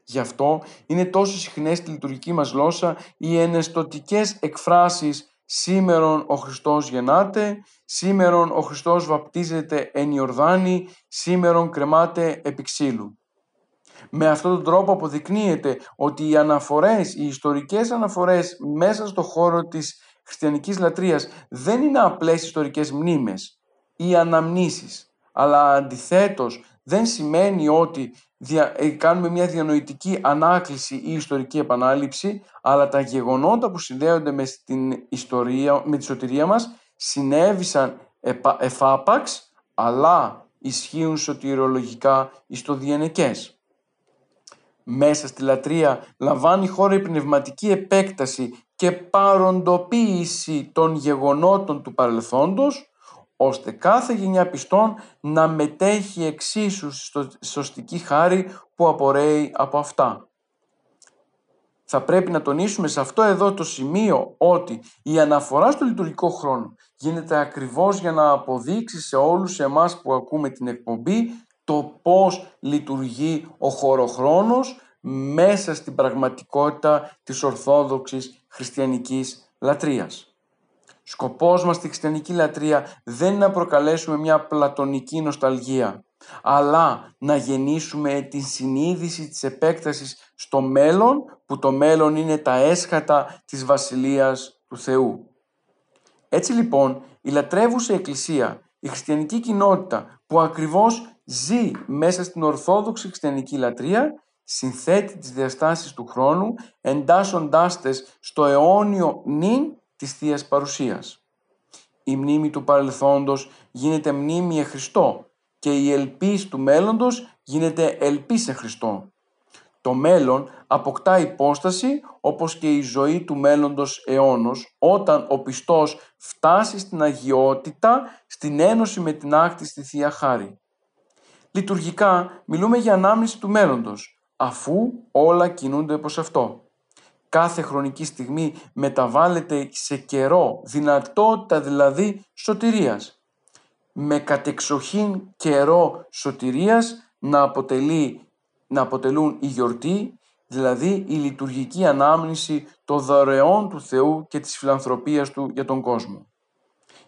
Γι' αυτό είναι τόσο συχνές στη λειτουργική μας γλώσσα οι ενεστοτικές εκφράσεις «Σήμερον ο Χριστός γεννάται», «Σήμερον ο Χριστός βαπτίζεται εν Ιορδάνη», «Σήμερον κρεμάται επί ξύλου». Με αυτόν τον τρόπο αποδεικνύεται ότι οι αναφορές, οι ιστορικές αναφορές μέσα στο χώρο της χριστιανικής λατρείας δεν είναι απλές ιστορικές μνήμες ή αναμνήσεις, αλλά αντιθέτως δεν σημαίνει ότι ε, κάνουμε μια διανοητική ανάκληση ή ιστορική επανάληψη, αλλά τα γεγονότα που συνδέονται με, την ιστορία, με τη σωτηρία μας συνέβησαν εφάπαξ, αλλά ισχύουν σωτηρολογικά εις το διενεκές. Μέσα στη λατρεία λαμβάνει χώρα η πνευματική επέκταση και παροντοποίηση των γεγονότων του παρελθόντος, ώστε κάθε γενιά πιστών να μετέχει εξίσου στο σωστική χάρη που απορρέει από αυτά. Θα πρέπει να τονίσουμε σε αυτό εδώ το σημείο ότι η αναφορά στο λειτουργικό χρόνο γίνεται ακριβώς για να αποδείξει σε όλους εμάς που ακούμε την εκπομπή το πώς λειτουργεί ο χωροχρόνος μέσα στην πραγματικότητα της ορθόδοξης χριστιανικής λατρείας. Σκοπός μας στη χριστιανική λατρεία δεν είναι να προκαλέσουμε μια πλατωνική νοσταλγία, αλλά να γεννήσουμε την συνείδηση της επέκτασης στο μέλλον, που το μέλλον είναι τα έσχατα της Βασιλείας του Θεού. Έτσι λοιπόν, η λατρεύουσα Εκκλησία, η χριστιανική κοινότητα που ακριβώς ζει μέσα στην ορθόδοξη χριστιανική λατρεία, συνθέτει τις διαστάσεις του χρόνου, εντάσσοντάς τες στο αιώνιο νυν της θείας Παρουσίας. Η μνήμη του παρελθόντος γίνεται μνήμη εν Χριστώ και η ελπίς του μέλλοντος γίνεται ελπίς σε Χριστό. Το μέλλον αποκτά υπόσταση όπως και η ζωή του μέλλοντος αιώνος όταν ο πιστός φτάσει στην αγιότητα, στην ένωση με την άκτη στη Θεία Χάρη. Λειτουργικά μιλούμε για ανάμνηση του μέλλοντος, αφού όλα κινούνται προς αυτό κάθε χρονική στιγμή μεταβάλλεται σε καιρό, δυνατότητα δηλαδή σωτηρίας. Με κατεξοχήν καιρό σωτηρίας να, αποτελεί, να αποτελούν η γιορτή, δηλαδή η λειτουργική ανάμνηση των δωρεών του Θεού και της φιλανθρωπίας Του για τον κόσμο.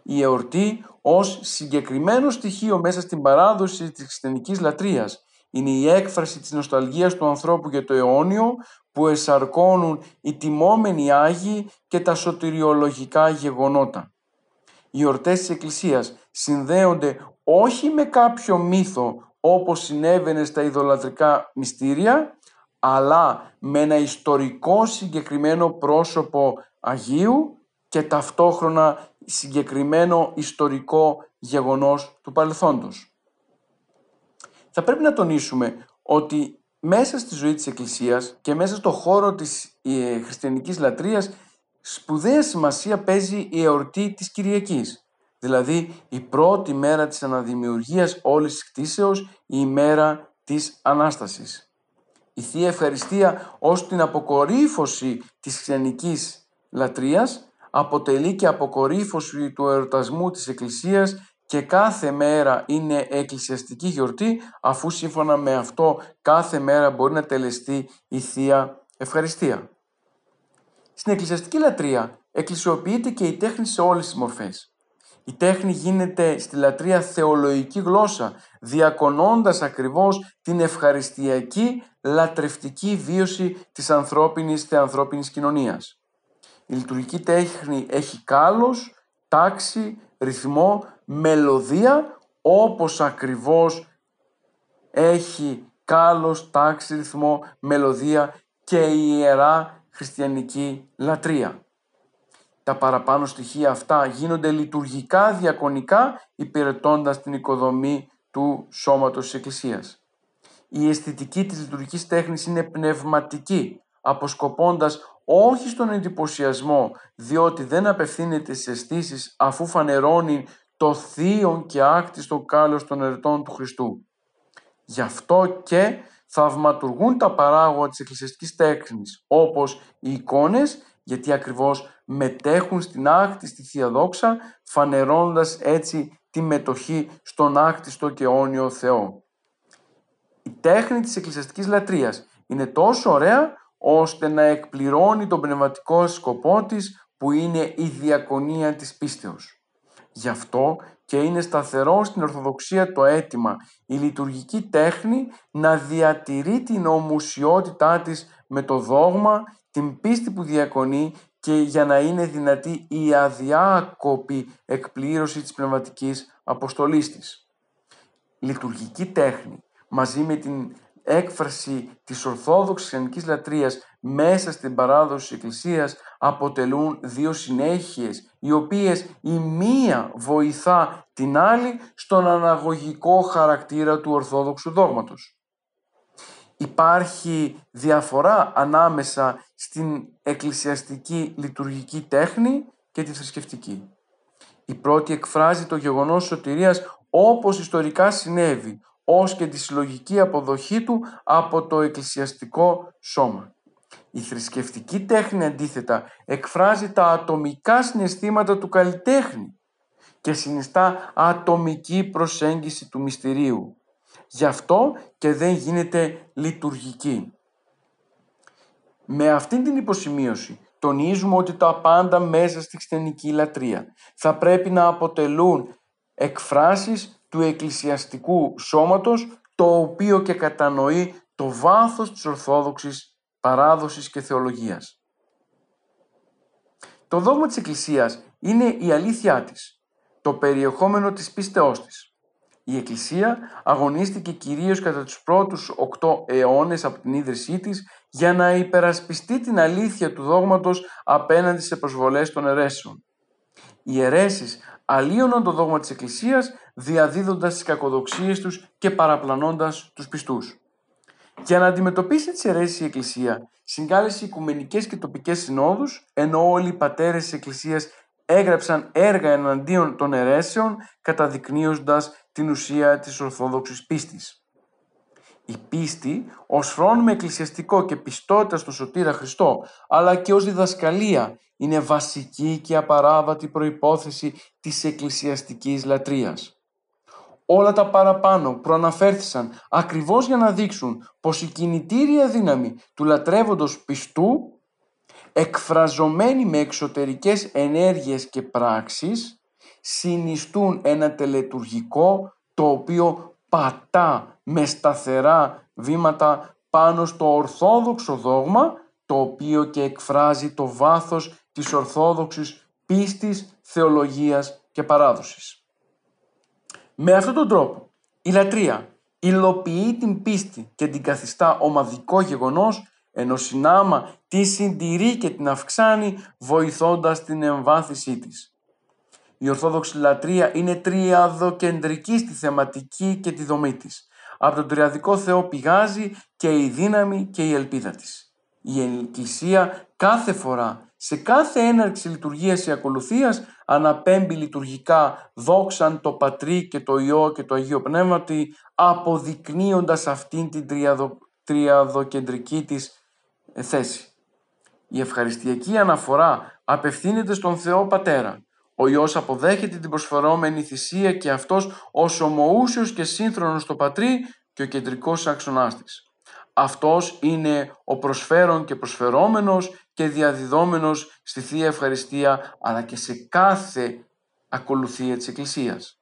Η εορτή ως συγκεκριμένο στοιχείο μέσα στην παράδοση της χριστιανικής λατρείας είναι η έκφραση της νοσταλγίας του ανθρώπου για το αιώνιο που εσαρκώνουν οι τιμόμενοι Άγιοι και τα σωτηριολογικά γεγονότα. Οι ορτές της Εκκλησίας συνδέονται όχι με κάποιο μύθο όπως συνέβαινε στα ειδωλατρικά μυστήρια, αλλά με ένα ιστορικό συγκεκριμένο πρόσωπο Αγίου και ταυτόχρονα συγκεκριμένο ιστορικό γεγονός του παρελθόντος. Θα πρέπει να τονίσουμε ότι μέσα στη ζωή της Εκκλησίας και μέσα στο χώρο της ε, χριστιανικής λατρείας σπουδαία σημασία παίζει η εορτή της Κυριακής. Δηλαδή η πρώτη μέρα της αναδημιουργίας όλης της κτήσεως, η ημέρα της Ανάστασης. Η Θεία Ευχαριστία ως την αποκορύφωση της χριστιανικής λατρείας αποτελεί και αποκορύφωση του ερωτασμού της Εκκλησίας και κάθε μέρα είναι εκκλησιαστική γιορτή αφού σύμφωνα με αυτό κάθε μέρα μπορεί να τελεστεί η Θεία Ευχαριστία. Στην εκκλησιαστική λατρεία εκκλησιοποιείται και η τέχνη σε όλες τις μορφές. Η τέχνη γίνεται στη λατρεία θεολογική γλώσσα, διακονώντας ακριβώς την ευχαριστιακή λατρευτική βίωση της ανθρώπινης θεανθρώπινης κοινωνίας. Η λειτουργική τέχνη έχει κάλος, τάξη, ρυθμό, μελωδία, όπως ακριβώς έχει κάλος, τάξη, ρυθμό, μελωδία και η Ιερά Χριστιανική Λατρεία. Τα παραπάνω στοιχεία αυτά γίνονται λειτουργικά διακονικά υπηρετώντας την οικοδομή του σώματος της Εκκλησίας. Η αισθητική της λειτουργικής τέχνης είναι πνευματική, αποσκοπώντας όχι στον εντυπωσιασμό, διότι δεν απευθύνεται σε αισθήσεις αφού φανερώνει το θείο και άκτιστο κάλος των ερετών του Χριστού. Γι' αυτό και θαυματουργούν τα παράγωγα της εκκλησιαστικής τέχνης, όπως οι εικόνες, γιατί ακριβώς μετέχουν στην άκτιστη Θεία Δόξα, φανερώνοντας έτσι τη μετοχή στον άκτιστο και αιώνιο Θεό. Η τέχνη της εκκλησιαστικής λατρείας είναι τόσο ωραία, ώστε να εκπληρώνει τον πνευματικό σκοπό της, που είναι η διακονία της πίστεως. Γι' αυτό και είναι σταθερό στην Ορθοδοξία το αίτημα η λειτουργική τέχνη να διατηρεί την ομουσιότητά της με το δόγμα, την πίστη που διακονεί και για να είναι δυνατή η αδιάκοπη εκπλήρωση της πνευματικής αποστολής της. Λειτουργική τέχνη μαζί με την έκφραση της Ορθόδοξης Χριστιανικής Λατρείας μέσα στην παράδοση της Εκκλησίας αποτελούν δύο συνέχειες οι οποίες η μία βοηθά την άλλη στον αναγωγικό χαρακτήρα του Ορθόδοξου δόγματος. Υπάρχει διαφορά ανάμεσα στην εκκλησιαστική λειτουργική τέχνη και τη θρησκευτική. Η πρώτη εκφράζει το γεγονός σωτηρίας όπως ιστορικά συνέβη, ως και τη συλλογική αποδοχή του από το εκκλησιαστικό σώμα. Η θρησκευτική τέχνη αντίθετα εκφράζει τα ατομικά συναισθήματα του καλλιτέχνη και συνιστά ατομική προσέγγιση του μυστηρίου. Γι' αυτό και δεν γίνεται λειτουργική. Με αυτήν την υποσημείωση τονίζουμε ότι τα πάντα μέσα στη χριστιανική λατρεία θα πρέπει να αποτελούν εκφράσεις του εκκλησιαστικού σώματος το οποίο και κατανοεί το βάθος της Ορθόδοξης παράδοσης και θεολογίας. Το δόγμα της Εκκλησίας είναι η αλήθειά της, το περιεχόμενο της πίστεώς της. Η Εκκλησία αγωνίστηκε κυρίως κατά τους πρώτους οκτώ αιώνες από την ίδρυσή της για να υπερασπιστεί την αλήθεια του δόγματος απέναντι σε προσβολές των αιρέσεων. Οι αιρέσεις αλλίωναν το δόγμα της Εκκλησίας διαδίδοντας τις κακοδοξίες τους και παραπλανώντας τους πιστούς. Για να αντιμετωπίσει τις αιρέσεις η Εκκλησία, συγκάλεσε οικουμενικές και τοπικές συνόδους, ενώ όλοι οι πατέρες της Εκκλησίας έγραψαν έργα εναντίον των αιρέσεων, καταδεικνύοντας την ουσία της Ορθόδοξης πίστης. Η πίστη ως φρόνιμο εκκλησιαστικό και πιστότητα στο Σωτήρα Χριστό, αλλά και ως διδασκαλία, είναι βασική και απαράβατη προϋπόθεση της εκκλησιαστικής λατρείας. Όλα τα παραπάνω προαναφέρθησαν ακριβώς για να δείξουν πως η κινητήρια δύναμη του λατρεύοντος πιστού εκφραζομένη με εξωτερικές ενέργειες και πράξεις συνιστούν ένα τελετουργικό το οποίο πατά με σταθερά βήματα πάνω στο ορθόδοξο δόγμα το οποίο και εκφράζει το βάθος της ορθόδοξης πίστης, θεολογίας και παράδοσης. Με αυτόν τον τρόπο η λατρεία υλοποιεί την πίστη και την καθιστά ομαδικό γεγονός ενώ συνάμα τη συντηρεί και την αυξάνει βοηθώντας την εμβάθυνσή της. Η Ορθόδοξη λατρεία είναι τριαδοκεντρική στη θεματική και τη δομή της. Από τον τριαδικό Θεό πηγάζει και η δύναμη και η ελπίδα της. Η Εκκλησία κάθε φορά σε κάθε έναρξη λειτουργίας ή ακολουθίας αναπέμπει λειτουργικά δόξαν το Πατρί και το Υιό και το Αγίο Πνεύματι αποδεικνύοντας αυτήν την τριαδο, τριαδοκεντρική της θέση. Η ευχαριστιακή αναφορά απευθύνεται στον Θεό Πατέρα. Ο Υιός αποδέχεται την προσφερόμενη θυσία και αυτός ως ομοούσιος και σύγχρονος στο Πατρί και ο κεντρικός άξονάς της. Αυτός είναι ο προσφέρον και προσφερόμενος και διαδιδόμενος στη Θεία Ευχαριστία αλλά και σε κάθε ακολουθία της Εκκλησίας.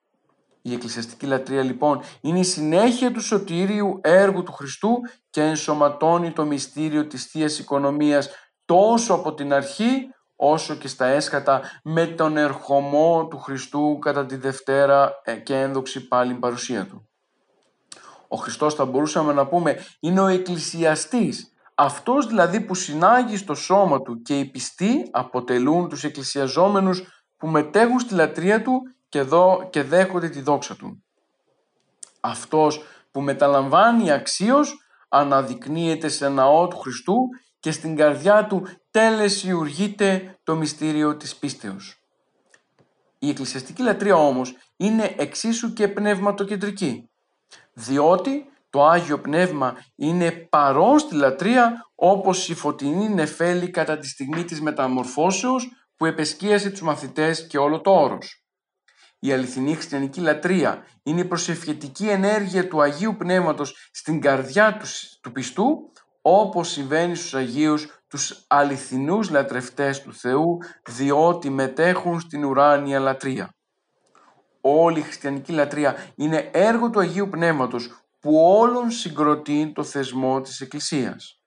Η εκκλησιαστική λατρεία λοιπόν είναι η συνέχεια του σωτήριου έργου του Χριστού και ενσωματώνει το μυστήριο της θείας Οικονομίας τόσο από την αρχή όσο και στα έσκατα με τον ερχομό του Χριστού κατά τη Δευτέρα ε, και ένδοξη πάλι παρουσία Του. Ο Χριστός θα μπορούσαμε να πούμε είναι ο εκκλησιαστής, αυτός δηλαδή που συνάγει στο σώμα Του και οι πιστοί αποτελούν τους εκκλησιαζόμενους που μετέχουν στη λατρεία Του και, δω, και δέχονται τη δόξα Του. Αυτός που μεταλαμβάνει αξίως αναδεικνύεται σε ναό του Χριστού και στην καρδιά του τελεσιουργείται το μυστήριο της πίστεως. Η εκκλησιαστική λατρεία όμως είναι εξίσου και πνευματοκεντρική, διότι το Άγιο Πνεύμα είναι παρόν στη λατρεία όπως η φωτεινή νεφέλη κατά τη στιγμή της μεταμορφώσεως που επεσκίασε τους μαθητές και όλο το όρος. Η αληθινή χριστιανική λατρεία είναι η προσευχητική ενέργεια του Αγίου Πνεύματος στην καρδιά τους, του πιστού όπως συμβαίνει στους Αγίους τους αληθινούς λατρευτές του Θεού διότι μετέχουν στην ουράνια λατρεία. Όλη η χριστιανική λατρεία είναι έργο του Αγίου Πνεύματος που όλων συγκροτεί το θεσμό της Εκκλησίας.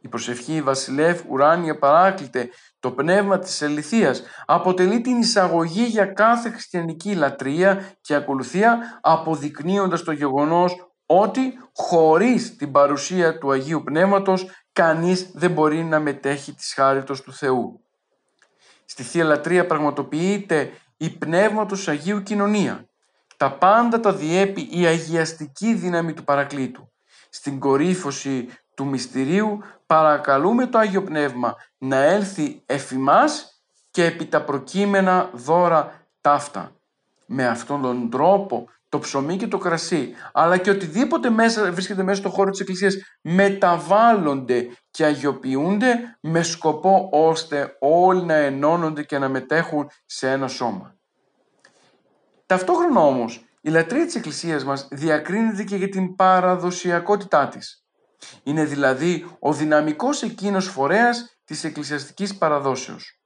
Η προσευχή Βασιλεύ ουράνια παράκλητε το πνεύμα της αληθείας αποτελεί την εισαγωγή για κάθε χριστιανική λατρεία και ακολουθία αποδεικνύοντας το γεγονός ότι χωρίς την παρουσία του Αγίου Πνεύματος κανείς δεν μπορεί να μετέχει της χάριτος του Θεού. Στη Θεία Λατρεία πραγματοποιείται η Πνεύματος Αγίου Κοινωνία. Τα πάντα τα διέπει η αγιαστική δύναμη του Παρακλήτου. Στην κορύφωση του μυστηρίου παρακαλούμε το Άγιο Πνεύμα να έλθει εφημάς και επί τα προκείμενα δώρα ταύτα. Με αυτόν τον τρόπο το ψωμί και το κρασί, αλλά και οτιδήποτε μέσα, βρίσκεται μέσα στο χώρο της Εκκλησίας μεταβάλλονται και αγιοποιούνται με σκοπό ώστε όλοι να ενώνονται και να μετέχουν σε ένα σώμα. Ταυτόχρονα όμως, η λατρεία της Εκκλησίας μας διακρίνεται και για την παραδοσιακότητά της. Είναι δηλαδή ο δυναμικός εκείνος φορέας της εκκλησιαστικής παραδόσεως.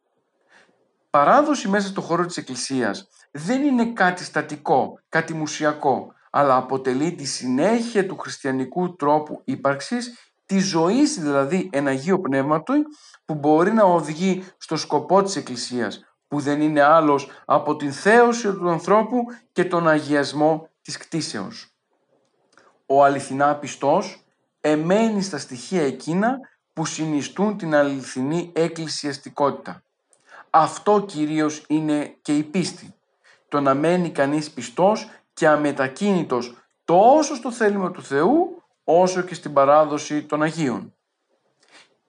Παράδοση μέσα στο χώρο της Εκκλησίας δεν είναι κάτι στατικό, κάτι μουσιακό, αλλά αποτελεί τη συνέχεια του χριστιανικού τρόπου ύπαρξης, τη ζωή δηλαδή ένα Αγίο Πνεύματος που μπορεί να οδηγεί στο σκοπό της Εκκλησίας, που δεν είναι άλλος από την θέωση του ανθρώπου και τον αγιασμό της κτίσεως. Ο αληθινά πιστός εμένει στα στοιχεία εκείνα που συνιστούν την αληθινή εκκλησιαστικότητα. Αυτό κυρίως είναι και η πίστη το να μένει κανείς πιστός και αμετακίνητος τόσο στο θέλημα του Θεού όσο και στην παράδοση των Αγίων.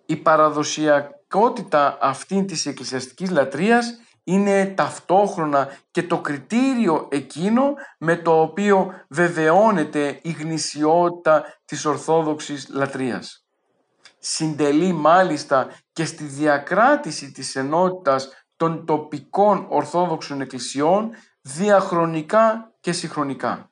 Η παραδοσιακότητα αυτή της εκκλησιαστικής λατρείας είναι ταυτόχρονα και το κριτήριο εκείνο με το οποίο βεβαιώνεται η γνησιότητα της Ορθόδοξης λατρείας. Συντελεί μάλιστα και στη διακράτηση της ενότητας των τοπικών Ορθόδοξων εκκλησιών διαχρονικά και συγχρονικά.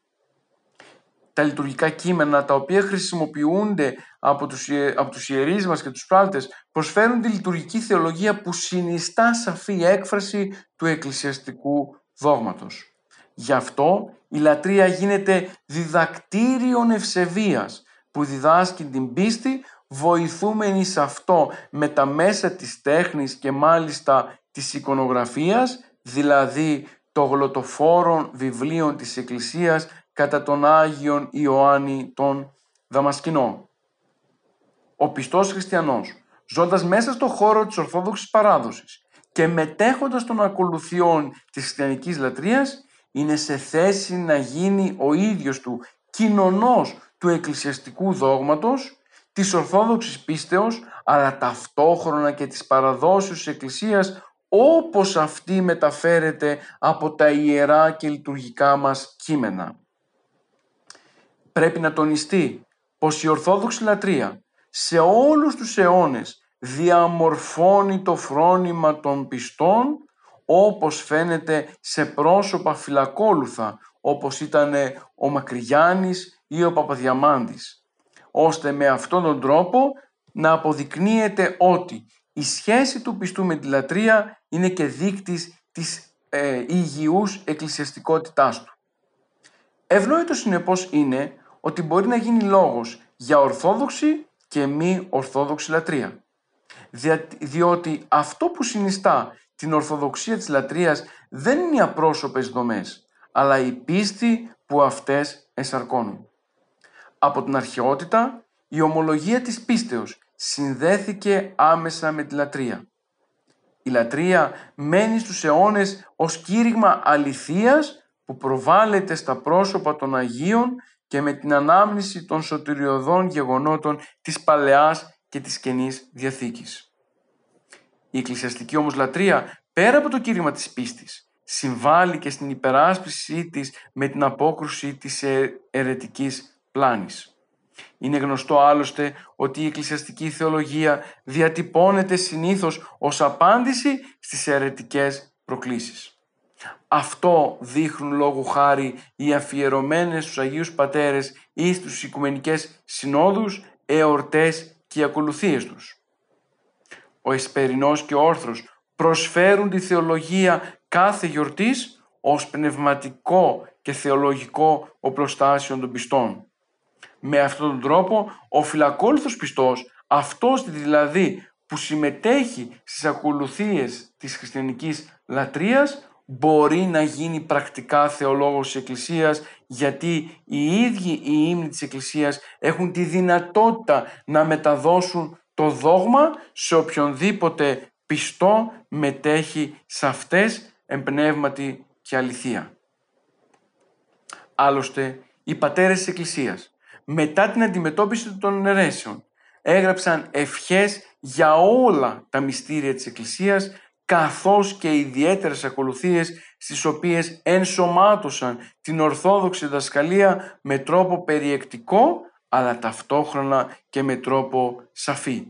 Τα λειτουργικά κείμενα τα οποία χρησιμοποιούνται από τους, από τους ιερείς μας και τους πράλτες προσφέρουν τη λειτουργική θεολογία που συνιστά σαφή έκφραση του εκκλησιαστικού δόγματος. Γι' αυτό η λατρεία γίνεται διδακτήριον ευσεβίας που διδάσκει την πίστη βοηθούμενη σε αυτό με τα μέσα της τέχνης και μάλιστα της εικονογραφίας, δηλαδή το γλωτοφόρων βιβλίων της Εκκλησίας κατά τον Άγιον Ιωάννη τον Δαμασκηνό. Ο πιστός χριστιανός, ζώντας μέσα στο χώρο της Ορθόδοξης παράδοσης και μετέχοντας των ακολουθιών της χριστιανικής λατρείας, είναι σε θέση να γίνει ο ίδιος του κοινωνός του εκκλησιαστικού δόγματος, της Ορθόδοξης πίστεως, αλλά ταυτόχρονα και της παραδόσεως της Εκκλησίας όπως αυτή μεταφέρεται από τα ιερά και λειτουργικά μας κείμενα. Πρέπει να τονιστεί πως η Ορθόδοξη λατρεία σε όλους τους αιώνες διαμορφώνει το φρόνημα των πιστών όπως φαίνεται σε πρόσωπα φυλακόλουθα όπως ήταν ο Μακρυγιάννης ή ο Παπαδιαμάντης ώστε με αυτόν τον τρόπο να αποδεικνύεται ότι η σχέση του πιστού με τη λατρεία είναι και δείκτης της ε, υγιούς εκκλησιαστικότητάς του. Ευνόητος συνεπώς είναι ότι μπορεί να γίνει λόγος για ορθόδοξη και μη ορθόδοξη λατρεία. Διότι αυτό που συνιστά την ορθοδοξία της λατρείας δεν είναι οι απρόσωπες δομές, αλλά η πίστη που αυτές εσαρκώνουν. Από την αρχαιότητα, η ομολογία της πίστεως συνδέθηκε άμεσα με τη λατρεία. Η λατρεία μένει στους αιώνες ως κήρυγμα αληθείας που προβάλλεται στα πρόσωπα των Αγίων και με την ανάμνηση των σωτηριωδών γεγονότων της Παλαιάς και της Καινής Διαθήκης. Η εκκλησιαστική όμως λατρεία, πέρα από το κήρυγμα της πίστης, συμβάλλει και στην υπεράσπιση της με την απόκρουση της ερετικής πλάνης. Είναι γνωστό άλλωστε ότι η εκκλησιαστική θεολογία διατυπώνεται συνήθως ως απάντηση στις αιρετικές προκλήσεις. Αυτό δείχνουν λόγου χάρη οι αφιερωμένες στους Αγίους Πατέρες ή στους Οικουμενικές Συνόδους, εορτές και οι ακολουθίες τους. Ο Εσπερινός και ο Όρθρος προσφέρουν τη θεολογία κάθε γιορτής ως πνευματικό και θεολογικό οπλοστάσιο των πιστών. Με αυτόν τον τρόπο ο φυλακόλουθος πιστός, αυτός δηλαδή που συμμετέχει στις ακολουθίες της χριστιανικής λατρείας, μπορεί να γίνει πρακτικά θεολόγος της Εκκλησίας γιατί οι ίδιοι οι ύμνοι της Εκκλησίας έχουν τη δυνατότητα να μεταδώσουν το δόγμα σε οποιονδήποτε πιστό μετέχει σε αυτές εμπνεύματι και αληθεία. Άλλωστε, οι πατέρες της Εκκλησίας μετά την αντιμετώπιση των αιρέσεων έγραψαν ευχές για όλα τα μυστήρια της Εκκλησίας καθώς και ιδιαίτερες ακολουθίες στις οποίες ενσωμάτωσαν την Ορθόδοξη δασκαλία με τρόπο περιεκτικό αλλά ταυτόχρονα και με τρόπο σαφή.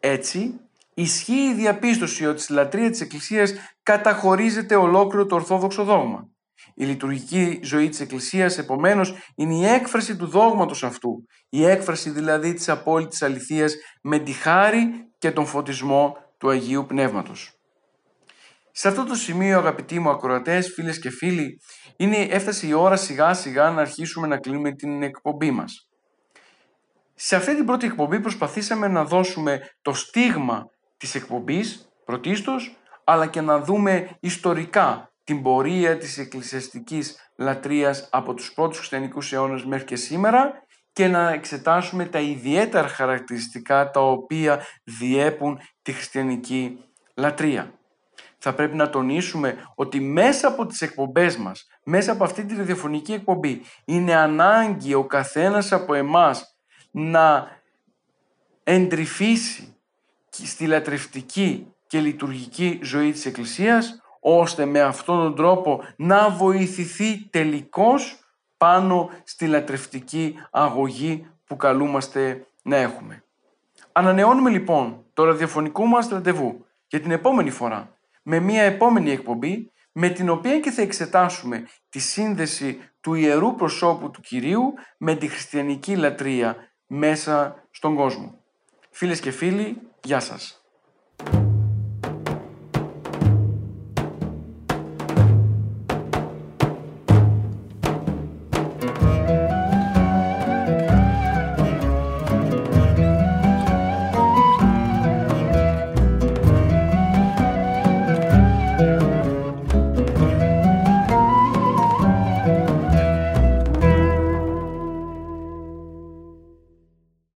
Έτσι, ισχύει η διαπίστωση ότι στη λατρεία της Εκκλησίας καταχωρίζεται ολόκληρο το Ορθόδοξο δόγμα. Η λειτουργική ζωή της Εκκλησίας, επομένως, είναι η έκφραση του δόγματος αυτού, η έκφραση δηλαδή της απόλυτης αληθείας με τη χάρη και τον φωτισμό του Αγίου Πνεύματος. Σε αυτό το σημείο αγαπητοί μου ακροατές, φίλες και φίλοι, είναι, έφτασε η ώρα σιγά σιγά να αρχίσουμε να κλείνουμε την εκπομπή μας. Σε αυτή την πρώτη εκπομπή προσπαθήσαμε να δώσουμε το στίγμα της εκπομπής πρωτίστως, αλλά και να δούμε ιστορικά την πορεία της εκκλησιαστικής λατρείας από τους πρώτους χριστιανικούς αιώνες μέχρι και σήμερα και να εξετάσουμε τα ιδιαίτερα χαρακτηριστικά τα οποία διέπουν τη χριστιανική λατρεία. Θα πρέπει να τονίσουμε ότι μέσα από τις εκπομπές μας, μέσα από αυτή τη ραδιοφωνική εκπομπή, είναι ανάγκη ο καθένας από εμάς να εντρυφήσει στη λατρευτική και λειτουργική ζωή της Εκκλησίας, ώστε με αυτόν τον τρόπο να βοηθηθεί τελικώς πάνω στη λατρευτική αγωγή που καλούμαστε να έχουμε. Ανανεώνουμε λοιπόν το ραδιοφωνικό μας ραντεβού για την επόμενη φορά με μια επόμενη εκπομπή με την οποία και θα εξετάσουμε τη σύνδεση του ιερού προσώπου του Κυρίου με τη χριστιανική λατρεία μέσα στον κόσμο. Φίλες και φίλοι, γεια σας.